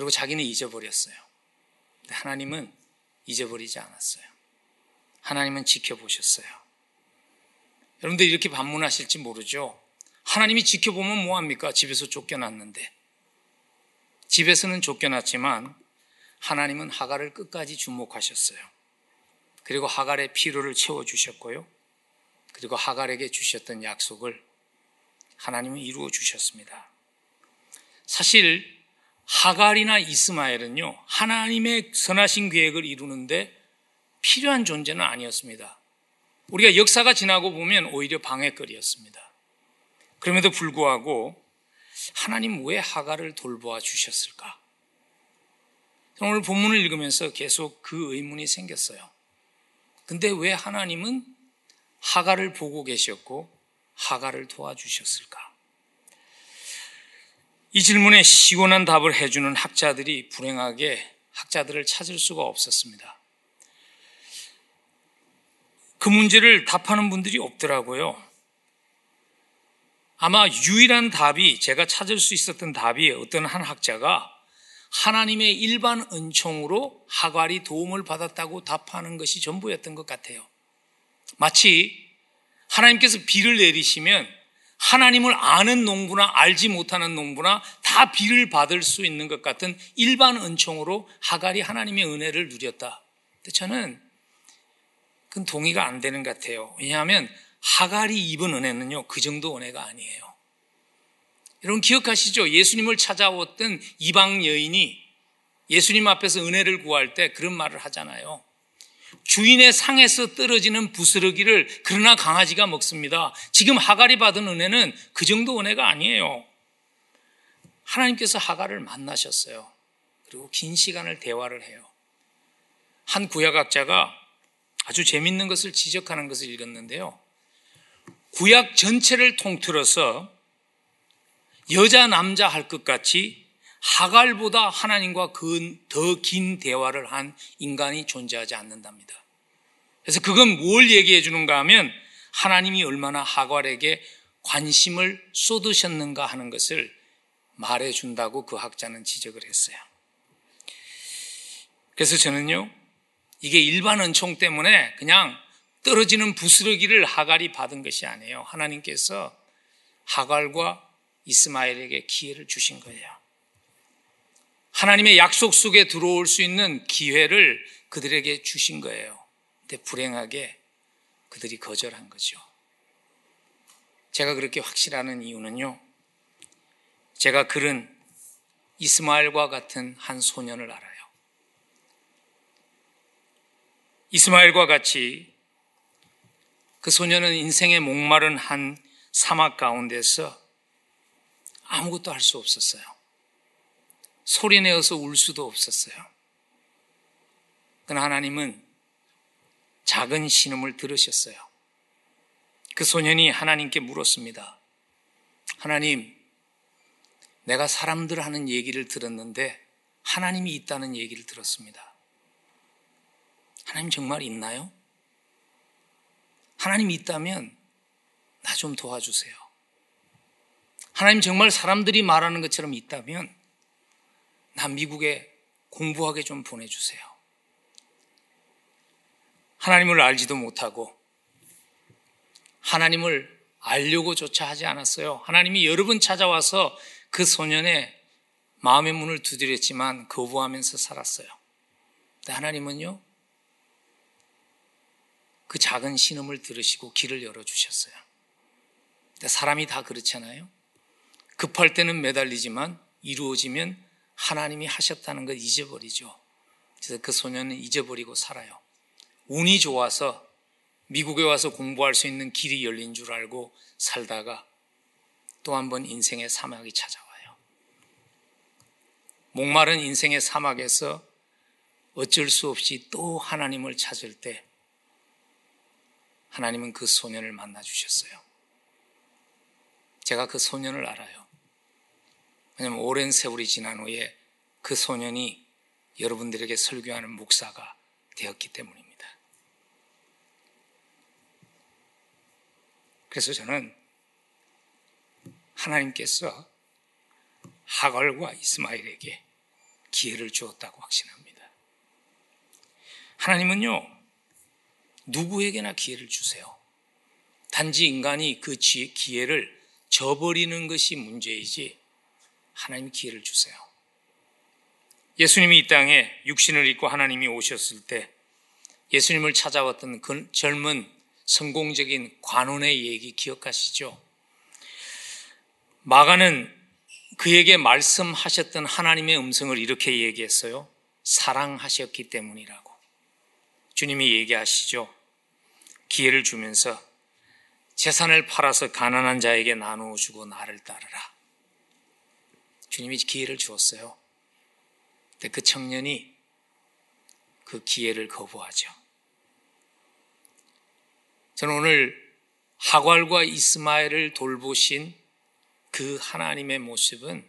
그리고 자기는 잊어버렸어요. 하나님은 잊어버리지 않았어요. 하나님은 지켜보셨어요. 여러분들 이렇게 반문하실지 모르죠. 하나님이 지켜보면 뭐합니까? 집에서 쫓겨났는데. 집에서는 쫓겨났지만 하나님은 하갈을 끝까지 주목하셨어요. 그리고 하갈의 필요를 채워주셨고요. 그리고 하갈에게 주셨던 약속을 하나님은 이루어 주셨습니다. 사실 하갈이나 이스마엘은요, 하나님의 선하신 계획을 이루는데 필요한 존재는 아니었습니다. 우리가 역사가 지나고 보면 오히려 방해거리였습니다. 그럼에도 불구하고 하나님 왜 하갈을 돌보아 주셨을까? 오늘 본문을 읽으면서 계속 그 의문이 생겼어요. 근데 왜 하나님은 하갈을 보고 계셨고 하갈을 도와주셨을까? 이 질문에 시원한 답을 해주는 학자들이 불행하게 학자들을 찾을 수가 없었습니다. 그 문제를 답하는 분들이 없더라고요. 아마 유일한 답이 제가 찾을 수 있었던 답이 어떤 한 학자가 하나님의 일반 은총으로 하갈이 도움을 받았다고 답하는 것이 전부였던 것 같아요. 마치 하나님께서 비를 내리시면 하나님을 아는 농부나 알지 못하는 농부나 다 비를 받을 수 있는 것 같은 일반 은총으로 하갈이 하나님의 은혜를 누렸다. 근데 저는 그건 동의가 안 되는 것 같아요. 왜냐하면 하갈이 입은 은혜는요, 그 정도 은혜가 아니에요. 여러분 기억하시죠? 예수님을 찾아왔던 이방 여인이 예수님 앞에서 은혜를 구할 때 그런 말을 하잖아요. 주인의 상에서 떨어지는 부스러기를 그러나 강아지가 먹습니다. 지금 하갈이 받은 은혜는 그 정도 은혜가 아니에요. 하나님께서 하갈을 만나셨어요. 그리고 긴 시간을 대화를 해요. 한 구약학자가 아주 재밌는 것을 지적하는 것을 읽었는데요. 구약 전체를 통틀어서 여자 남자 할 것 같이 하갈보다 하나님과 더 긴 대화를 한 인간이 존재하지 않는답니다. 그래서 그건 뭘 얘기해 주는가 하면 하나님이 얼마나 하갈에게 관심을 쏟으셨는가 하는 것을 말해 준다고 그 학자는 지적을 했어요. 그래서 저는요, 이게 일반 은총 때문에 그냥 떨어지는 부스러기를 하갈이 받은 것이 아니에요. 하나님께서 하갈과 이스마엘에게 기회를 주신 거예요. 하나님의 약속 속에 들어올 수 있는 기회를 그들에게 주신 거예요. 근데 불행하게 그들이 거절한 거죠. 제가 그렇게 확실하는 이유는요. 제가 그런 이스마엘과 같은 한 소년을 알아요. 이스마엘과 같이 그 소년은 인생의 목마른 한 사막 가운데서 아무것도 할 수 없었어요. 소리 내어서 울 수도 없었어요. 그러나 하나님은 작은 신음을 들으셨어요. 그 소년이 하나님께 물었습니다. 하나님, 내가 사람들 하는 얘기를 들었는데 하나님이 있다는 얘기를 들었습니다. 하나님 정말 있나요? 하나님이 있다면 나 좀 도와주세요. 하나님 정말 사람들이 말하는 것처럼 있다면 나 미국에 공부하게 좀 보내주세요. 하나님을 알지도 못하고 하나님을 알려고조차 하지 않았어요. 하나님이 여러 번 찾아와서 그 소년의 마음의 문을 두드렸지만 거부하면서 살았어요. 근데 하나님은요, 그 작은 신음을 들으시고 길을 열어주셨어요. 근데 사람이 다 그렇잖아요. 급할 때는 매달리지만 이루어지면 하나님이 하셨다는 걸 잊어버리죠. 그래서 그 소년은 잊어버리고 살아요. 운이 좋아서 미국에 와서 공부할 수 있는 길이 열린 줄 알고 살다가 또 한 번 인생의 사막이 찾아와요. 목마른 인생의 사막에서 어쩔 수 없이 또 하나님을 찾을 때 하나님은 그 소년을 만나 주셨어요. 제가 그 소년을 알아요. 왜냐하면 오랜 세월이 지난 후에 그 소년이 여러분들에게 설교하는 목사가 되었기 때문입니다. 그래서 저는 하나님께서 하갈과 이스마엘에게 기회를 주었다고 확신합니다. 하나님은요, 누구에게나 기회를 주세요. 단지 인간이 그 기회를 저버리는 것이 문제이지 하나님이 기회를 주세요. 예수님이 이 땅에 육신을 입고 하나님이 오셨을 때 예수님을 찾아왔던 그 젊은 성공적인 관원의 얘기 기억하시죠? 마가는 그에게 말씀하셨던 하나님의 음성을 이렇게 얘기했어요. 사랑하셨기 때문이라고. 주님이 얘기하시죠. 기회를 주면서 재산을 팔아서 가난한 자에게 나누어 주고 나를 따르라. 주님이 기회를 주었어요. 근데 그 청년이 그 기회를 거부하죠. 저는 오늘 하괄과 이스마엘을 돌보신 그 하나님의 모습은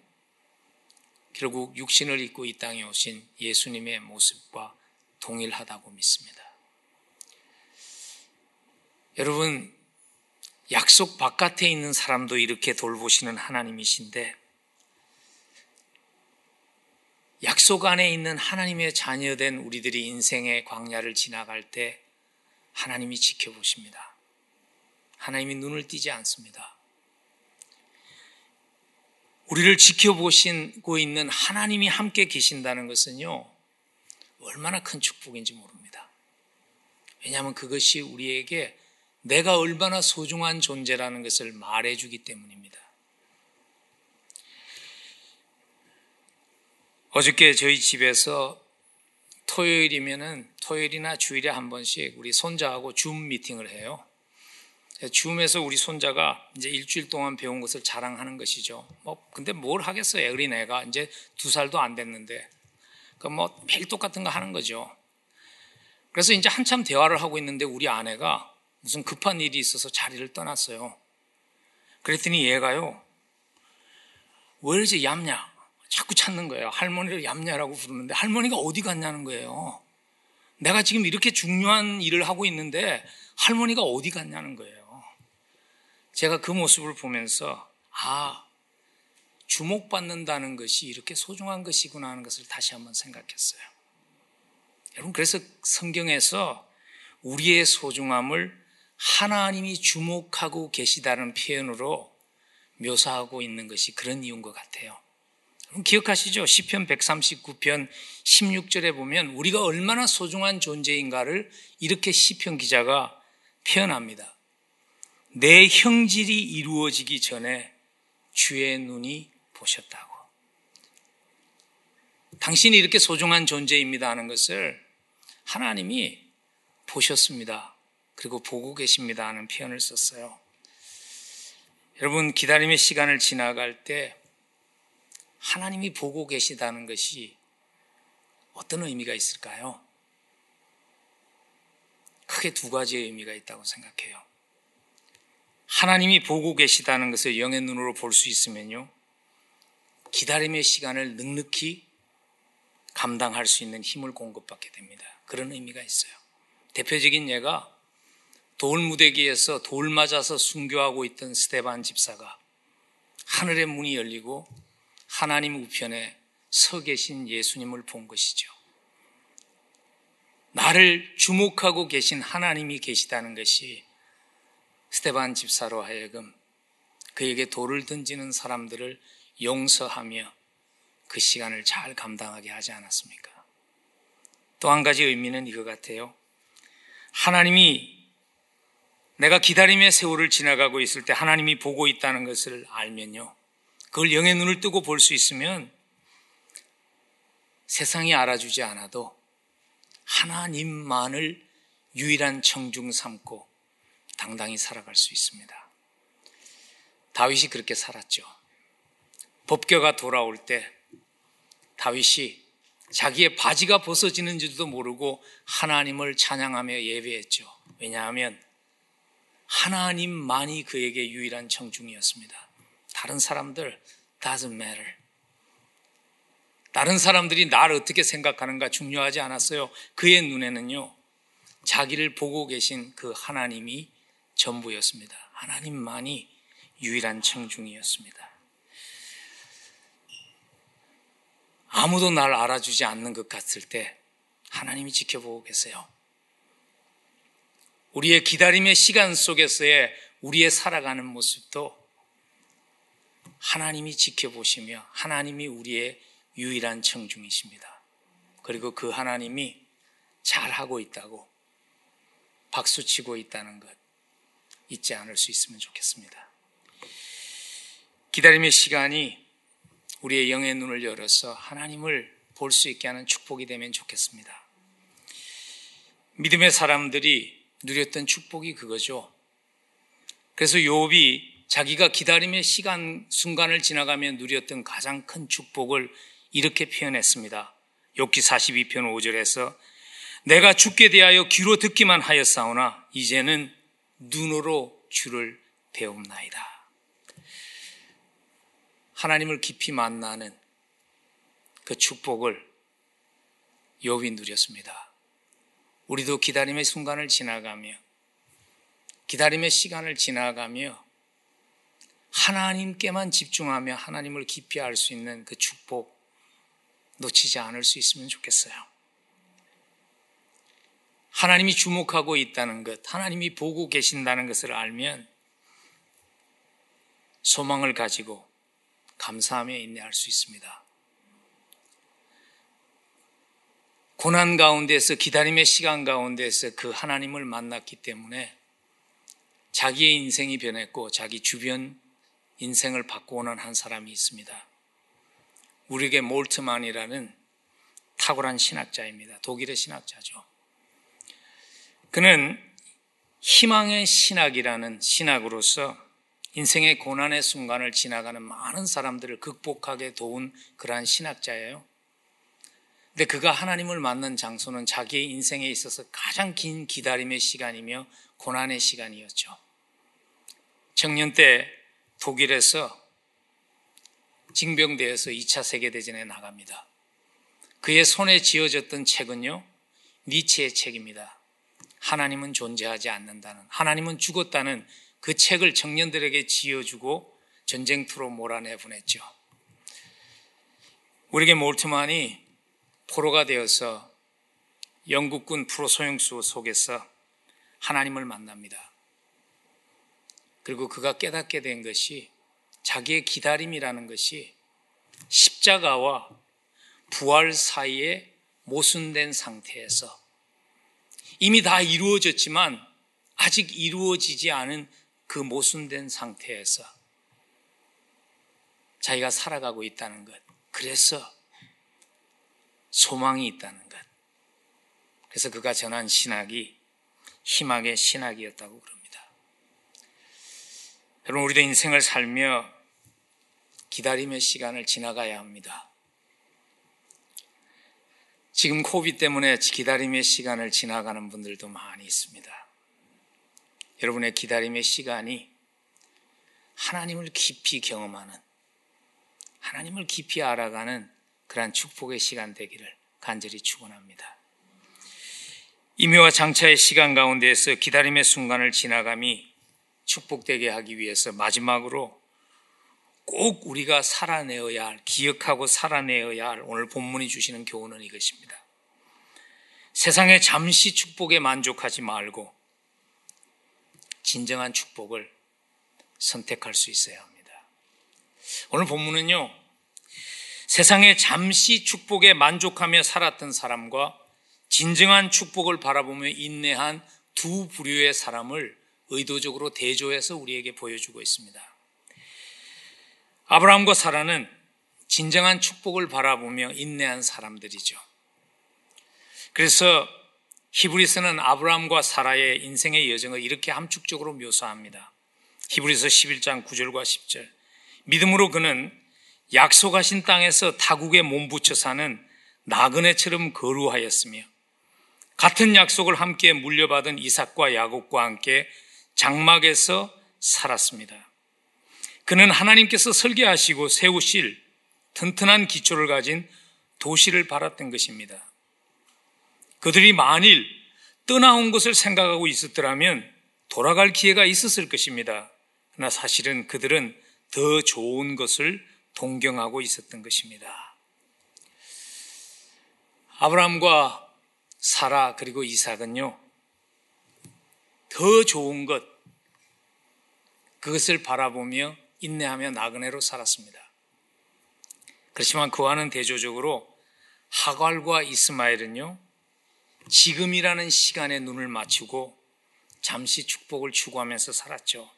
결국 육신을 입고 이 땅에 오신 예수님의 모습과 동일하다고 믿습니다. 여러분, 약속 바깥에 있는 사람도 이렇게 돌보시는 하나님이신데, 약속 안에 있는 하나님의 자녀된 우리들이 인생의 광야를 지나갈 때 하나님이 지켜보십니다. 하나님이 눈을 띄지 않습니다. 우리를 지켜보시고 있는 하나님이 함께 계신다는 것은요, 얼마나 큰 축복인지 모릅니다. 왜냐하면 그것이 우리에게 내가 얼마나 소중한 존재라는 것을 말해주기 때문입니다. 어저께 저희 집에서 토요일이면은 토요일이나 주일에 한 번씩 우리 손자하고 줌 미팅을 해요. 줌에서 우리 손자가 이제 일주일 동안 배운 것을 자랑하는 것이죠. 뭐 근데 뭘 하겠어요, 어린 애가 이제 두 살도 안 됐는데 그뭐 매일 똑같은 거 하는 거죠. 그래서 이제 한참 대화를 하고 있는데 우리 아내가 무슨 급한 일이 있어서 자리를 떠났어요. 그랬더니 얘가요, 왜 이렇게 얌냐? 자꾸 찾는 거예요. 할머니를 얌냐라고 부르는데 할머니가 어디 갔냐는 거예요. 내가 지금 이렇게 중요한 일을 하고 있는데 할머니가 어디 갔냐는 거예요. 제가 그 모습을 보면서 아, 주목받는다는 것이 이렇게 소중한 것이구나 하는 것을 다시 한번 생각했어요. 여러분, 그래서 성경에서 우리의 소중함을 하나님이 주목하고 계시다는 표현으로 묘사하고 있는 것이 그런 이유인 것 같아요. 기억하시죠? 시편 139편 16절에 보면 우리가 얼마나 소중한 존재인가를 이렇게 시편 기자가 표현합니다. 내 형질이 이루어지기 전에 주의 눈이 보셨다고. 당신이 이렇게 소중한 존재입니다 하는 것을 하나님이 보셨습니다. 그리고 보고 계십니다 하는 표현을 썼어요. 여러분, 기다림의 시간을 지나갈 때 하나님이 보고 계시다는 것이 어떤 의미가 있을까요? 크게 두 가지의 의미가 있다고 생각해요. 하나님이 보고 계시다는 것을 영의 눈으로 볼 수 있으면요. 기다림의 시간을 넉넉히 감당할 수 있는 힘을 공급받게 됩니다. 그런 의미가 있어요. 대표적인 예가 돌 무대기에서 돌 맞아서 순교하고 있던 스테반 집사가 하늘의 문이 열리고 하나님 우편에 서 계신 예수님을 본 것이죠. 나를 주목하고 계신 하나님이 계시다는 것이 스테반 집사로 하여금 그에게 돌을 던지는 사람들을 용서하며 그 시간을 잘 감당하게 하지 않았습니까? 또 한 가지 의미는 이거 같아요. 하나님이 내가 기다림의 세월을 지나가고 있을 때 하나님이 보고 있다는 것을 알면요. 그걸 영의 눈을 뜨고 볼 수 있으면 세상이 알아주지 않아도 하나님만을 유일한 청중 삼고 당당히 살아갈 수 있습니다. 다윗이 그렇게 살았죠. 법궤가 돌아올 때 다윗이 자기의 바지가 벗어지는지도 모르고 하나님을 찬양하며 예배했죠. 왜냐하면 하나님만이 그에게 유일한 청중이었습니다. 다른 사람들 doesn't matter. 다른 사람들이 나를 어떻게 생각하는가 중요하지 않았어요. 그의 눈에는요, 자기를 보고 계신 그 하나님이 전부였습니다. 하나님만이 유일한 청중이었습니다. 아무도 날 알아주지 않는 것 같을 때 하나님이 지켜보고 계세요. 우리의 기다림의 시간 속에서의 우리의 살아가는 모습도 하나님이 지켜보시며 하나님이 우리의 유일한 청중이십니다. 그리고 그 하나님이 잘하고 있다고 박수치고 있다는 것 잊지 않을 수 있으면 좋겠습니다. 기다림의 시간이 우리의 영의 눈을 열어서 하나님을 볼 수 있게 하는 축복이 되면 좋겠습니다. 믿음의 사람들이 누렸던 축복이 그거죠. 그래서 욥이 자기가 기다림의 시간 순간을 지나가며 누렸던 가장 큰 축복을 이렇게 표현했습니다. 욥기 42편 5절에서 내가 죽게 대하여 귀로 듣기만 하였사오나 이제는 눈으로 주를 배움나이다. 하나님을 깊이 만나는 그 축복을 욥이 누렸습니다. 우리도 기다림의 순간을 지나가며 기다림의 시간을 지나가며 하나님께만 집중하며 하나님을 깊이 알 수 있는 그 축복 놓치지 않을 수 있으면 좋겠어요. 하나님이 주목하고 있다는 것, 하나님이 보고 계신다는 것을 알면 소망을 가지고 감사하며 인내할 수 있습니다. 고난 가운데서 기다림의 시간 가운데서 그 하나님을 만났기 때문에 자기의 인생이 변했고 자기 주변 인생을 바꾸어는 한 사람이 있습니다. 우리에게 몰트만이라는 탁월한 신학자입니다. 독일의 신학자죠. 그는 희망의 신학이라는 신학으로서 인생의 고난의 순간을 지나가는 많은 사람들을 극복하게 도운 그러한 신학자예요. 근데 그가 하나님을 만난 장소는 자기의 인생에 있어서 가장 긴 기다림의 시간이며 고난의 시간이었죠. 청년 때 독일에서 징병대에서 2차 세계대전에 나갑니다. 그의 손에 지어졌던 책은요, 니체의 책입니다. 하나님은 존재하지 않는다는, 하나님은 죽었다는 그 책을 청년들에게 지어주고 전쟁터로 몰아내 보냈죠. 우리에게 몰트만이 포로가 되어서 영국군 프로 소용수 속에서 하나님을 만납니다. 그리고 그가 깨닫게 된 것이 자기의 기다림이라는 것이 십자가와 부활 사이에 모순된 상태에서 이미 다 이루어졌지만 아직 이루어지지 않은 그 모순된 상태에서 자기가 살아가고 있다는 것. 그래서 소망이 있다는 것. 그래서 그가 전한 신학이 희망의 신학이었다고 그럽니다. 여러분, 우리도 인생을 살며 기다림의 시간을 지나가야 합니다. 지금 코비 때문에 기다림의 시간을 지나가는 분들도 많이 있습니다. 여러분의 기다림의 시간이 하나님을 깊이 경험하는 하나님을 깊이 알아가는 그러한 축복의 시간 되기를 간절히 축원합니다. 임의와 장차의 시간 가운데에서 기다림의 순간을 지나감이 축복되게 하기 위해서 마지막으로 꼭 우리가 살아내어야 할, 기억하고 살아내어야 할 오늘 본문이 주시는 교훈은 이것입니다. 세상에 잠시 축복에 만족하지 말고 진정한 축복을 선택할 수 있어야 합니다. 오늘 본문은요, 세상에 잠시 축복에 만족하며 살았던 사람과 진정한 축복을 바라보며 인내한 두 부류의 사람을 의도적으로 대조해서 우리에게 보여주고 있습니다. 아브라함과 사라는 진정한 축복을 바라보며 인내한 사람들이죠. 그래서 히브리서는 아브라함과 사라의 인생의 여정을 이렇게 함축적으로 묘사합니다. 히브리서 11장 9절과 10절. 믿음으로 그는 약속하신 땅에서 타국에 몸붙여 사는 나그네처럼 거루하였으며 같은 약속을 함께 물려받은 이삭과 야곱과 함께 장막에서 살았습니다. 그는 하나님께서 설계하시고 세우실 튼튼한 기초를 가진 도시를 바랐던 것입니다. 그들이 만일 떠나온 것을 생각하고 있었더라면 돌아갈 기회가 있었을 것입니다. 그러나 사실은 그들은 더 좋은 것을 동경하고 있었던 것입니다. 아브라함과 사라 그리고 이삭은요, 더 좋은 것, 그것을 바라보며 인내하며 나그네로 살았습니다. 그렇지만 그와는 대조적으로 하갈과 이스마엘은요, 지금이라는 시간에 눈을 맞추고 잠시 축복을 추구하면서 살았죠.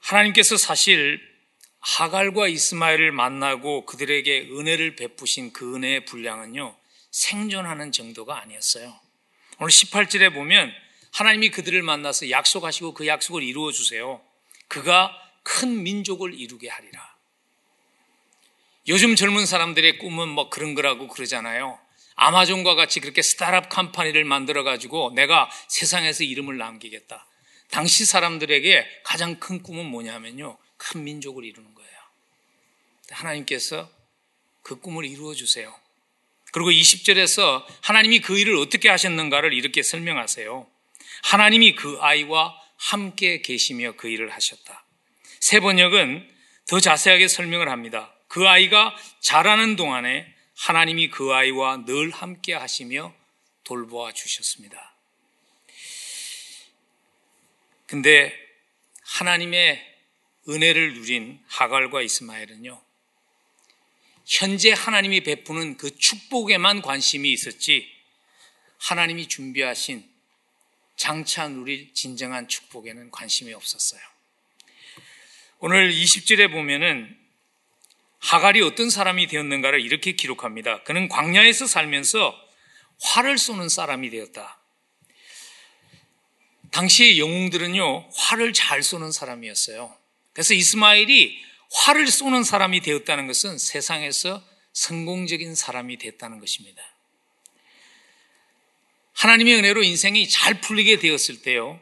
하나님께서 사실 하갈과 이스마엘을 만나고 그들에게 은혜를 베푸신 그 은혜의 분량은요, 생존하는 정도가 아니었어요. 오늘 18절에 보면 하나님이 그들을 만나서 약속하시고 그 약속을 이루어 주세요. 그가 큰 민족을 이루게 하리라. 요즘 젊은 사람들의 꿈은 뭐 그런 거라고 그러잖아요. 아마존과 같이 그렇게 스타트업 컴퍼니를 만들어 가지고 내가 세상에서 이름을 남기겠다. 당시 사람들에게 가장 큰 꿈은 뭐냐면요. 큰 민족을 이루는 거예요. 하나님께서 그 꿈을 이루어 주세요. 그리고 20절에서 하나님이 그 일을 어떻게 하셨는가를 이렇게 설명하세요. 하나님이 그 아이와 함께 계시며 그 일을 하셨다. 세 번역은 더 자세하게 설명을 합니다. 그 아이가 자라는 동안에 하나님이 그 아이와 늘 함께 하시며 돌보아 주셨습니다. 근데 하나님의 은혜를 누린 하갈과 이스마엘은요, 현재 하나님이 베푸는 그 축복에만 관심이 있었지, 하나님이 준비하신 장차 누릴 진정한 축복에는 관심이 없었어요. 오늘 20절에 보면은 하갈이 어떤 사람이 되었는가를 이렇게 기록합니다. 그는 광야에서 살면서 활을 쏘는 사람이 되었다. 당시의 영웅들은요, 활을 잘 쏘는 사람이었어요. 그래서 이스마일이 활을 쏘는 사람이 되었다는 것은 세상에서 성공적인 사람이 됐다는 것입니다. 하나님의 은혜로 인생이 잘 풀리게 되었을 때요.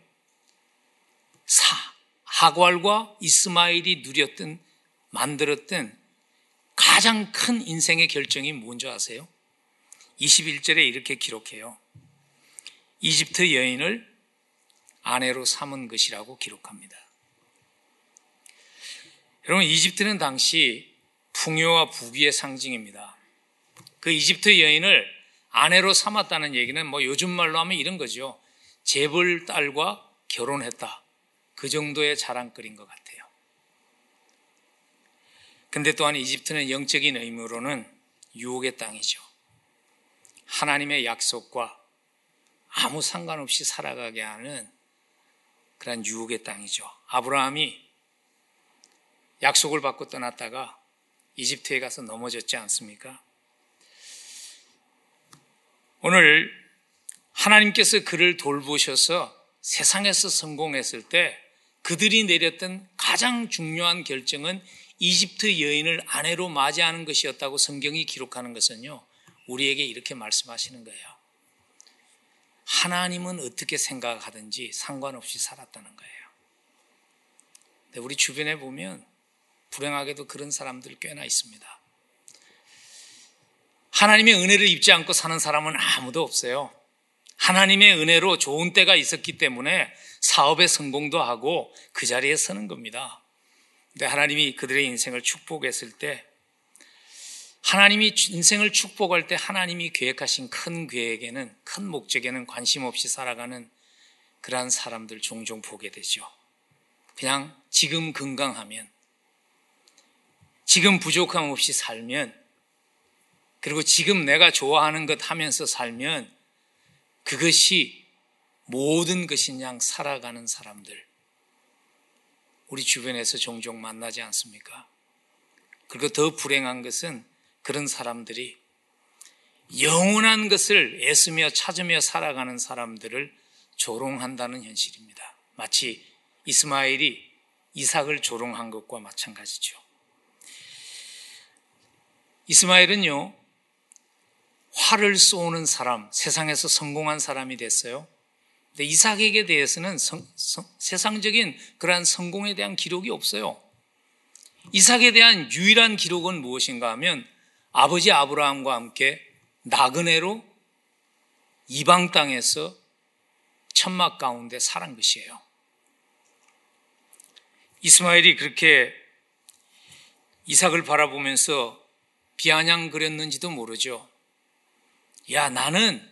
사, 하괄과 이스마일이 누렸던, 만들었던 가장 큰 인생의 결정이 뭔지 아세요? 21절에 이렇게 기록해요. 이집트 여인을 아내로 삼은 것이라고 기록합니다. 여러분, 이집트는 당시 풍요와 부귀의 상징입니다. 그 이집트 여인을 아내로 삼았다는 얘기는 뭐 요즘 말로 하면 이런 거죠. 재벌 딸과 결혼했다. 그 정도의 자랑거리인 것 같아요. 근데 또한 이집트는 영적인 의미로는 유혹의 땅이죠. 하나님의 약속과 아무 상관없이 살아가게 하는 그런 유혹의 땅이죠. 아브라함이 약속을 받고 떠났다가 이집트에 가서 넘어졌지 않습니까? 오늘 하나님께서 그를 돌보셔서 세상에서 성공했을 때 그들이 내렸던 가장 중요한 결정은 이집트 여인을 아내로 맞이하는 것이었다고 성경이 기록하는 것은요, 우리에게 이렇게 말씀하시는 거예요. 하나님은 어떻게 생각하든지 상관없이 살았다는 거예요. 우리 주변에 보면 불행하게도 그런 사람들 꽤나 있습니다. 하나님의 은혜를 입지 않고 사는 사람은 아무도 없어요. 하나님의 은혜로 좋은 때가 있었기 때문에 사업에 성공도 하고 그 자리에 서는 겁니다. 근데 하나님이 그들의 인생을 축복했을 때 하나님이 인생을 축복할 때 하나님이 계획하신 큰 계획에는 큰 목적에는 관심 없이 살아가는 그러한 사람들 종종 보게 되죠. 그냥 지금 건강하면 지금 부족함 없이 살면 그리고 지금 내가 좋아하는 것 하면서 살면 그것이 모든 것인 양 살아가는 사람들 우리 주변에서 종종 만나지 않습니까? 그리고 더 불행한 것은 그런 사람들이 영원한 것을 애쓰며 찾으며 살아가는 사람들을 조롱한다는 현실입니다. 마치 이스마엘이 이삭을 조롱한 것과 마찬가지죠. 이스마엘은요, 화를 쏘는 사람, 세상에서 성공한 사람이 됐어요. 근데 이삭에게 대해서는 성, 성, 세상적인 그러한 성공에 대한 기록이 없어요. 이삭에 대한 유일한 기록은 무엇인가 하면 아버지 아브라함과 함께 나그네로 이방 땅에서 천막 가운데 살한 것이에요. 이스마엘이 그렇게 이삭을 바라보면서 비아냥거렸는지도 모르죠. 야, 나는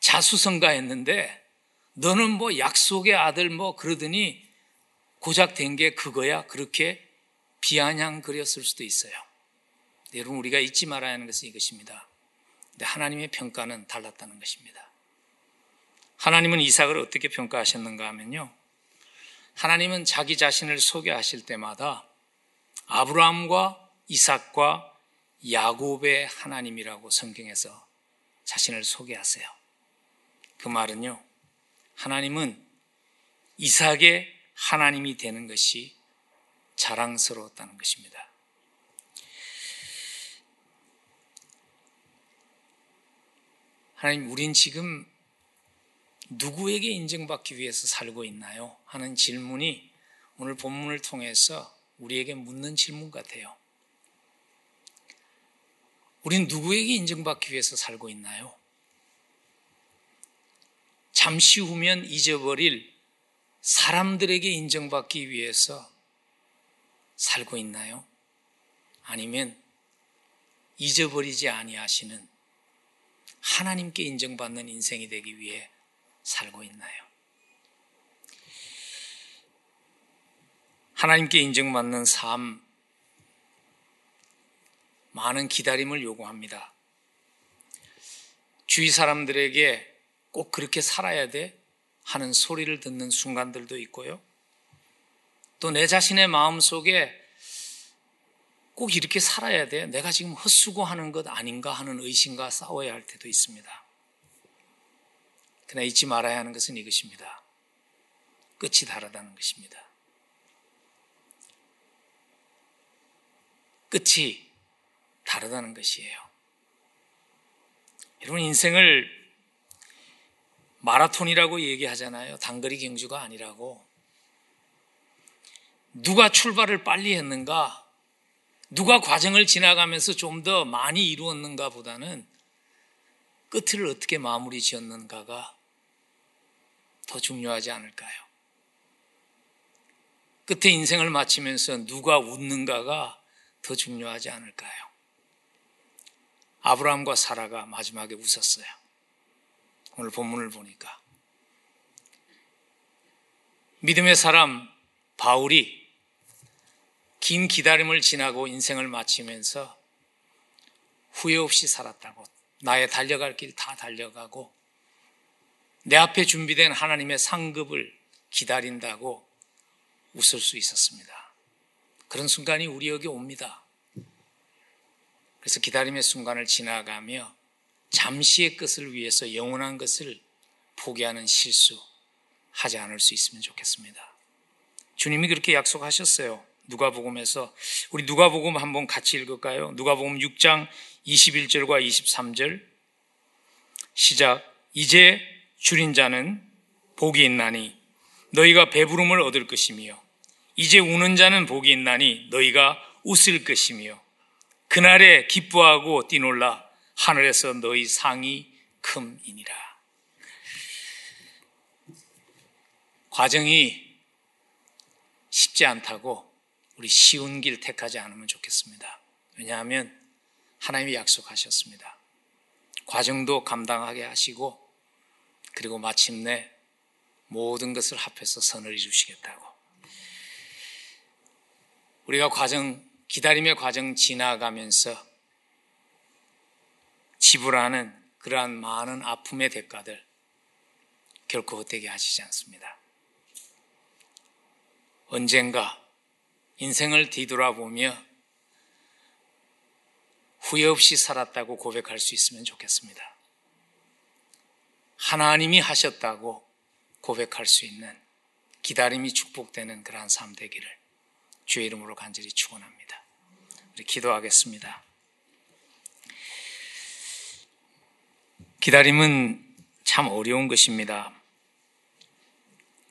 자수성가했는데 너는 뭐 약속의 아들 뭐 그러더니 고작 된 게 그거야. 그렇게 비아냥거렸을 수도 있어요. 여러분 우리가 잊지 말아야 하는 것은 이것입니다. 근데 하나님의 평가는 달랐다는 것입니다. 하나님은 이삭을 어떻게 평가하셨는가 하면요. 하나님은 자기 자신을 소개하실 때마다 아브라함과 이삭과 야곱의 하나님이라고 성경에서 자신을 소개하세요. 그 말은요. 하나님은 이삭의 하나님이 되는 것이 자랑스러웠다는 것입니다. 하나님, 우린 지금 누구에게 인정받기 위해서 살고 있나요? 하는 질문이 오늘 본문을 통해서 우리에게 묻는 질문 같아요. 우린 누구에게 인정받기 위해서 살고 있나요? 잠시 후면 잊어버릴 사람들에게 인정받기 위해서 살고 있나요? 아니면 잊어버리지 아니하시는 하나님께 인정받는 인생이 되기 위해 살고 있나요? 하나님께 인정받는 삶, 많은 기다림을 요구합니다. 주위 사람들에게 꼭 그렇게 살아야 돼 하는 소리를 듣는 순간들도 있고요. 또 내 자신의 마음 속에 꼭 이렇게 살아야 돼. 내가 지금 헛수고하는 것 아닌가 하는 의심과 싸워야 할 때도 있습니다. 그러나 잊지 말아야 하는 것은 이것입니다. 끝이 다르다는 것입니다. 끝이 다르다는 것이에요. 여러분, 인생을 마라톤이라고 얘기하잖아요. 단거리 경주가 아니라고. 누가 출발을 빨리 했는가? 누가 과정을 지나가면서 좀 더 많이 이루었는가 보다는 끝을 어떻게 마무리 지었는가가 더 중요하지 않을까요? 끝에 인생을 마치면서 누가 웃는가가 더 중요하지 않을까요? 아브라함과 사라가 마지막에 웃었어요. 오늘 본문을 보니까. 믿음의 사람 바울이 긴 기다림을 지나고 인생을 마치면서 후회 없이 살았다고 나의 달려갈 길 다 달려가고 내 앞에 준비된 하나님의 상급을 기다린다고 웃을 수 있었습니다. 그런 순간이 우리에게 옵니다. 그래서 기다림의 순간을 지나가며 잠시의 것을 위해서 영원한 것을 포기하는 실수 하지 않을 수 있으면 좋겠습니다. 주님이 그렇게 약속하셨어요. 누가복음에서 우리 누가복음 한번 같이 읽을까요? 누가복음 6장 21절과 23절 시작 이제 줄인 자는 복이 있나니 너희가 배부름을 얻을 것이며 이제 우는 자는 복이 있나니 너희가 웃을 것이며 그날에 기뻐하고 뛰놀라 하늘에서 너희 상이 큼이니라. 과정이 쉽지 않다고 우리 쉬운 길 택하지 않으면 좋겠습니다. 왜냐하면 하나님이 약속하셨습니다. 과정도 감당하게 하시고 그리고 마침내 모든 것을 합해서 선을 이루시겠다고. 우리가 과정, 기다림의 과정 지나가면서 지불하는 그러한 많은 아픔의 대가들 결코 헛되게 하시지 않습니다. 언젠가 인생을 뒤돌아보며 후회 없이 살았다고 고백할 수 있으면 좋겠습니다. 하나님이 하셨다고 고백할 수 있는 기다림이 축복되는 그러한 삶 되기를 주의 이름으로 간절히 축원합니다. 기도하겠습니다. 기다림은 참 어려운 것입니다.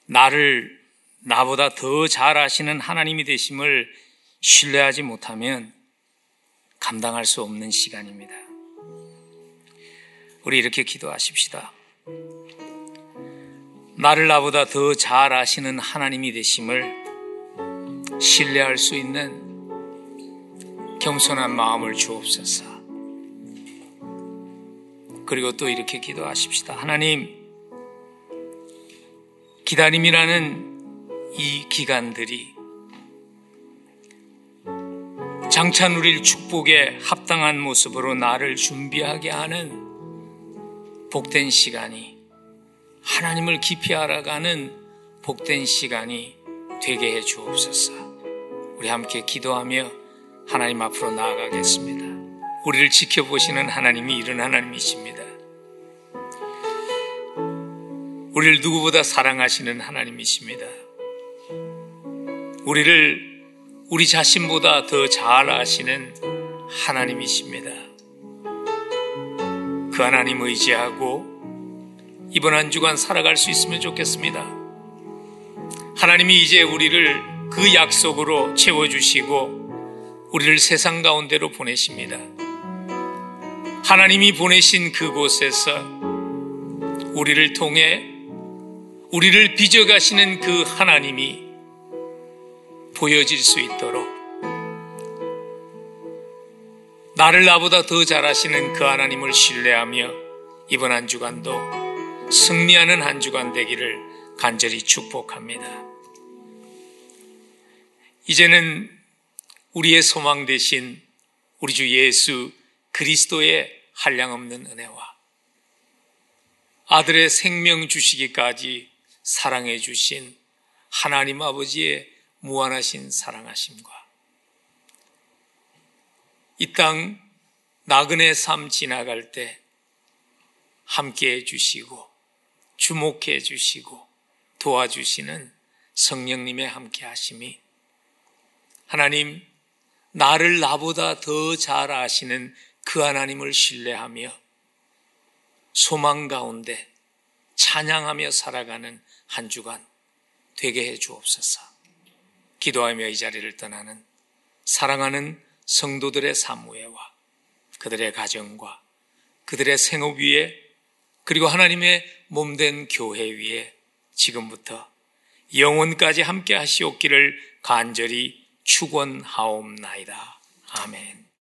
나를 나보다 더 잘 아시는 하나님이 되심을 신뢰하지 못하면 감당할 수 없는 시간입니다. 우리 이렇게 기도하십시다. 나를 나보다 더 잘 아시는 하나님이 되심을 신뢰할 수 있는 겸손한 마음을 주옵소서. 그리고 또 이렇게 기도하십시다. 하나님, 기다림이라는 이 기간들이 장차 누릴 축복에 합당한 모습으로 나를 준비하게 하는 복된 시간이 하나님을 깊이 알아가는 복된 시간이 되게 해 주옵소서. 우리 함께 기도하며 하나님 앞으로 나아가겠습니다. 우리를 지켜보시는 하나님이 이런 하나님이십니다. 우리를 누구보다 사랑하시는 하나님이십니다. 우리를 우리 자신보다 더 잘 아시는 하나님이십니다. 그 하나님 의지하고 이번 한 주간 살아갈 수 있으면 좋겠습니다. 하나님이 이제 우리를 그 약속으로 채워주시고 우리를 세상 가운데로 보내십니다. 하나님이 보내신 그곳에서 우리를 통해 우리를 빚어가시는 그 하나님이 보여질 수 있도록 나를 나보다 더 잘하시는 그 하나님을 신뢰하며 이번 한 주간도 승리하는 한 주간 되기를 간절히 축복합니다. 이제는 우리의 소망 대신 우리 주 예수 그리스도의 한량없는 은혜와 아들의 생명 주시기까지 사랑해 주신 하나님 아버지의 무한하신 사랑하심과 이 땅 나그네 삶 지나갈 때 함께 해 주시고 주목해 주시고 도와주시는 성령님의 함께 하심이 하나님 나를 나보다 더 잘 아시는 그 하나님을 신뢰하며 소망 가운데 찬양하며 살아가는 한 주간 되게 해 주옵소서. 기도하며 이 자리를 떠나는 사랑하는 성도들의 사무회와 그들의 가정과 그들의 생업 위에 그리고 하나님의 몸된 교회 위에 지금부터 영원까지 함께 하시옵기를 간절히 축원하옵나이다. 아멘.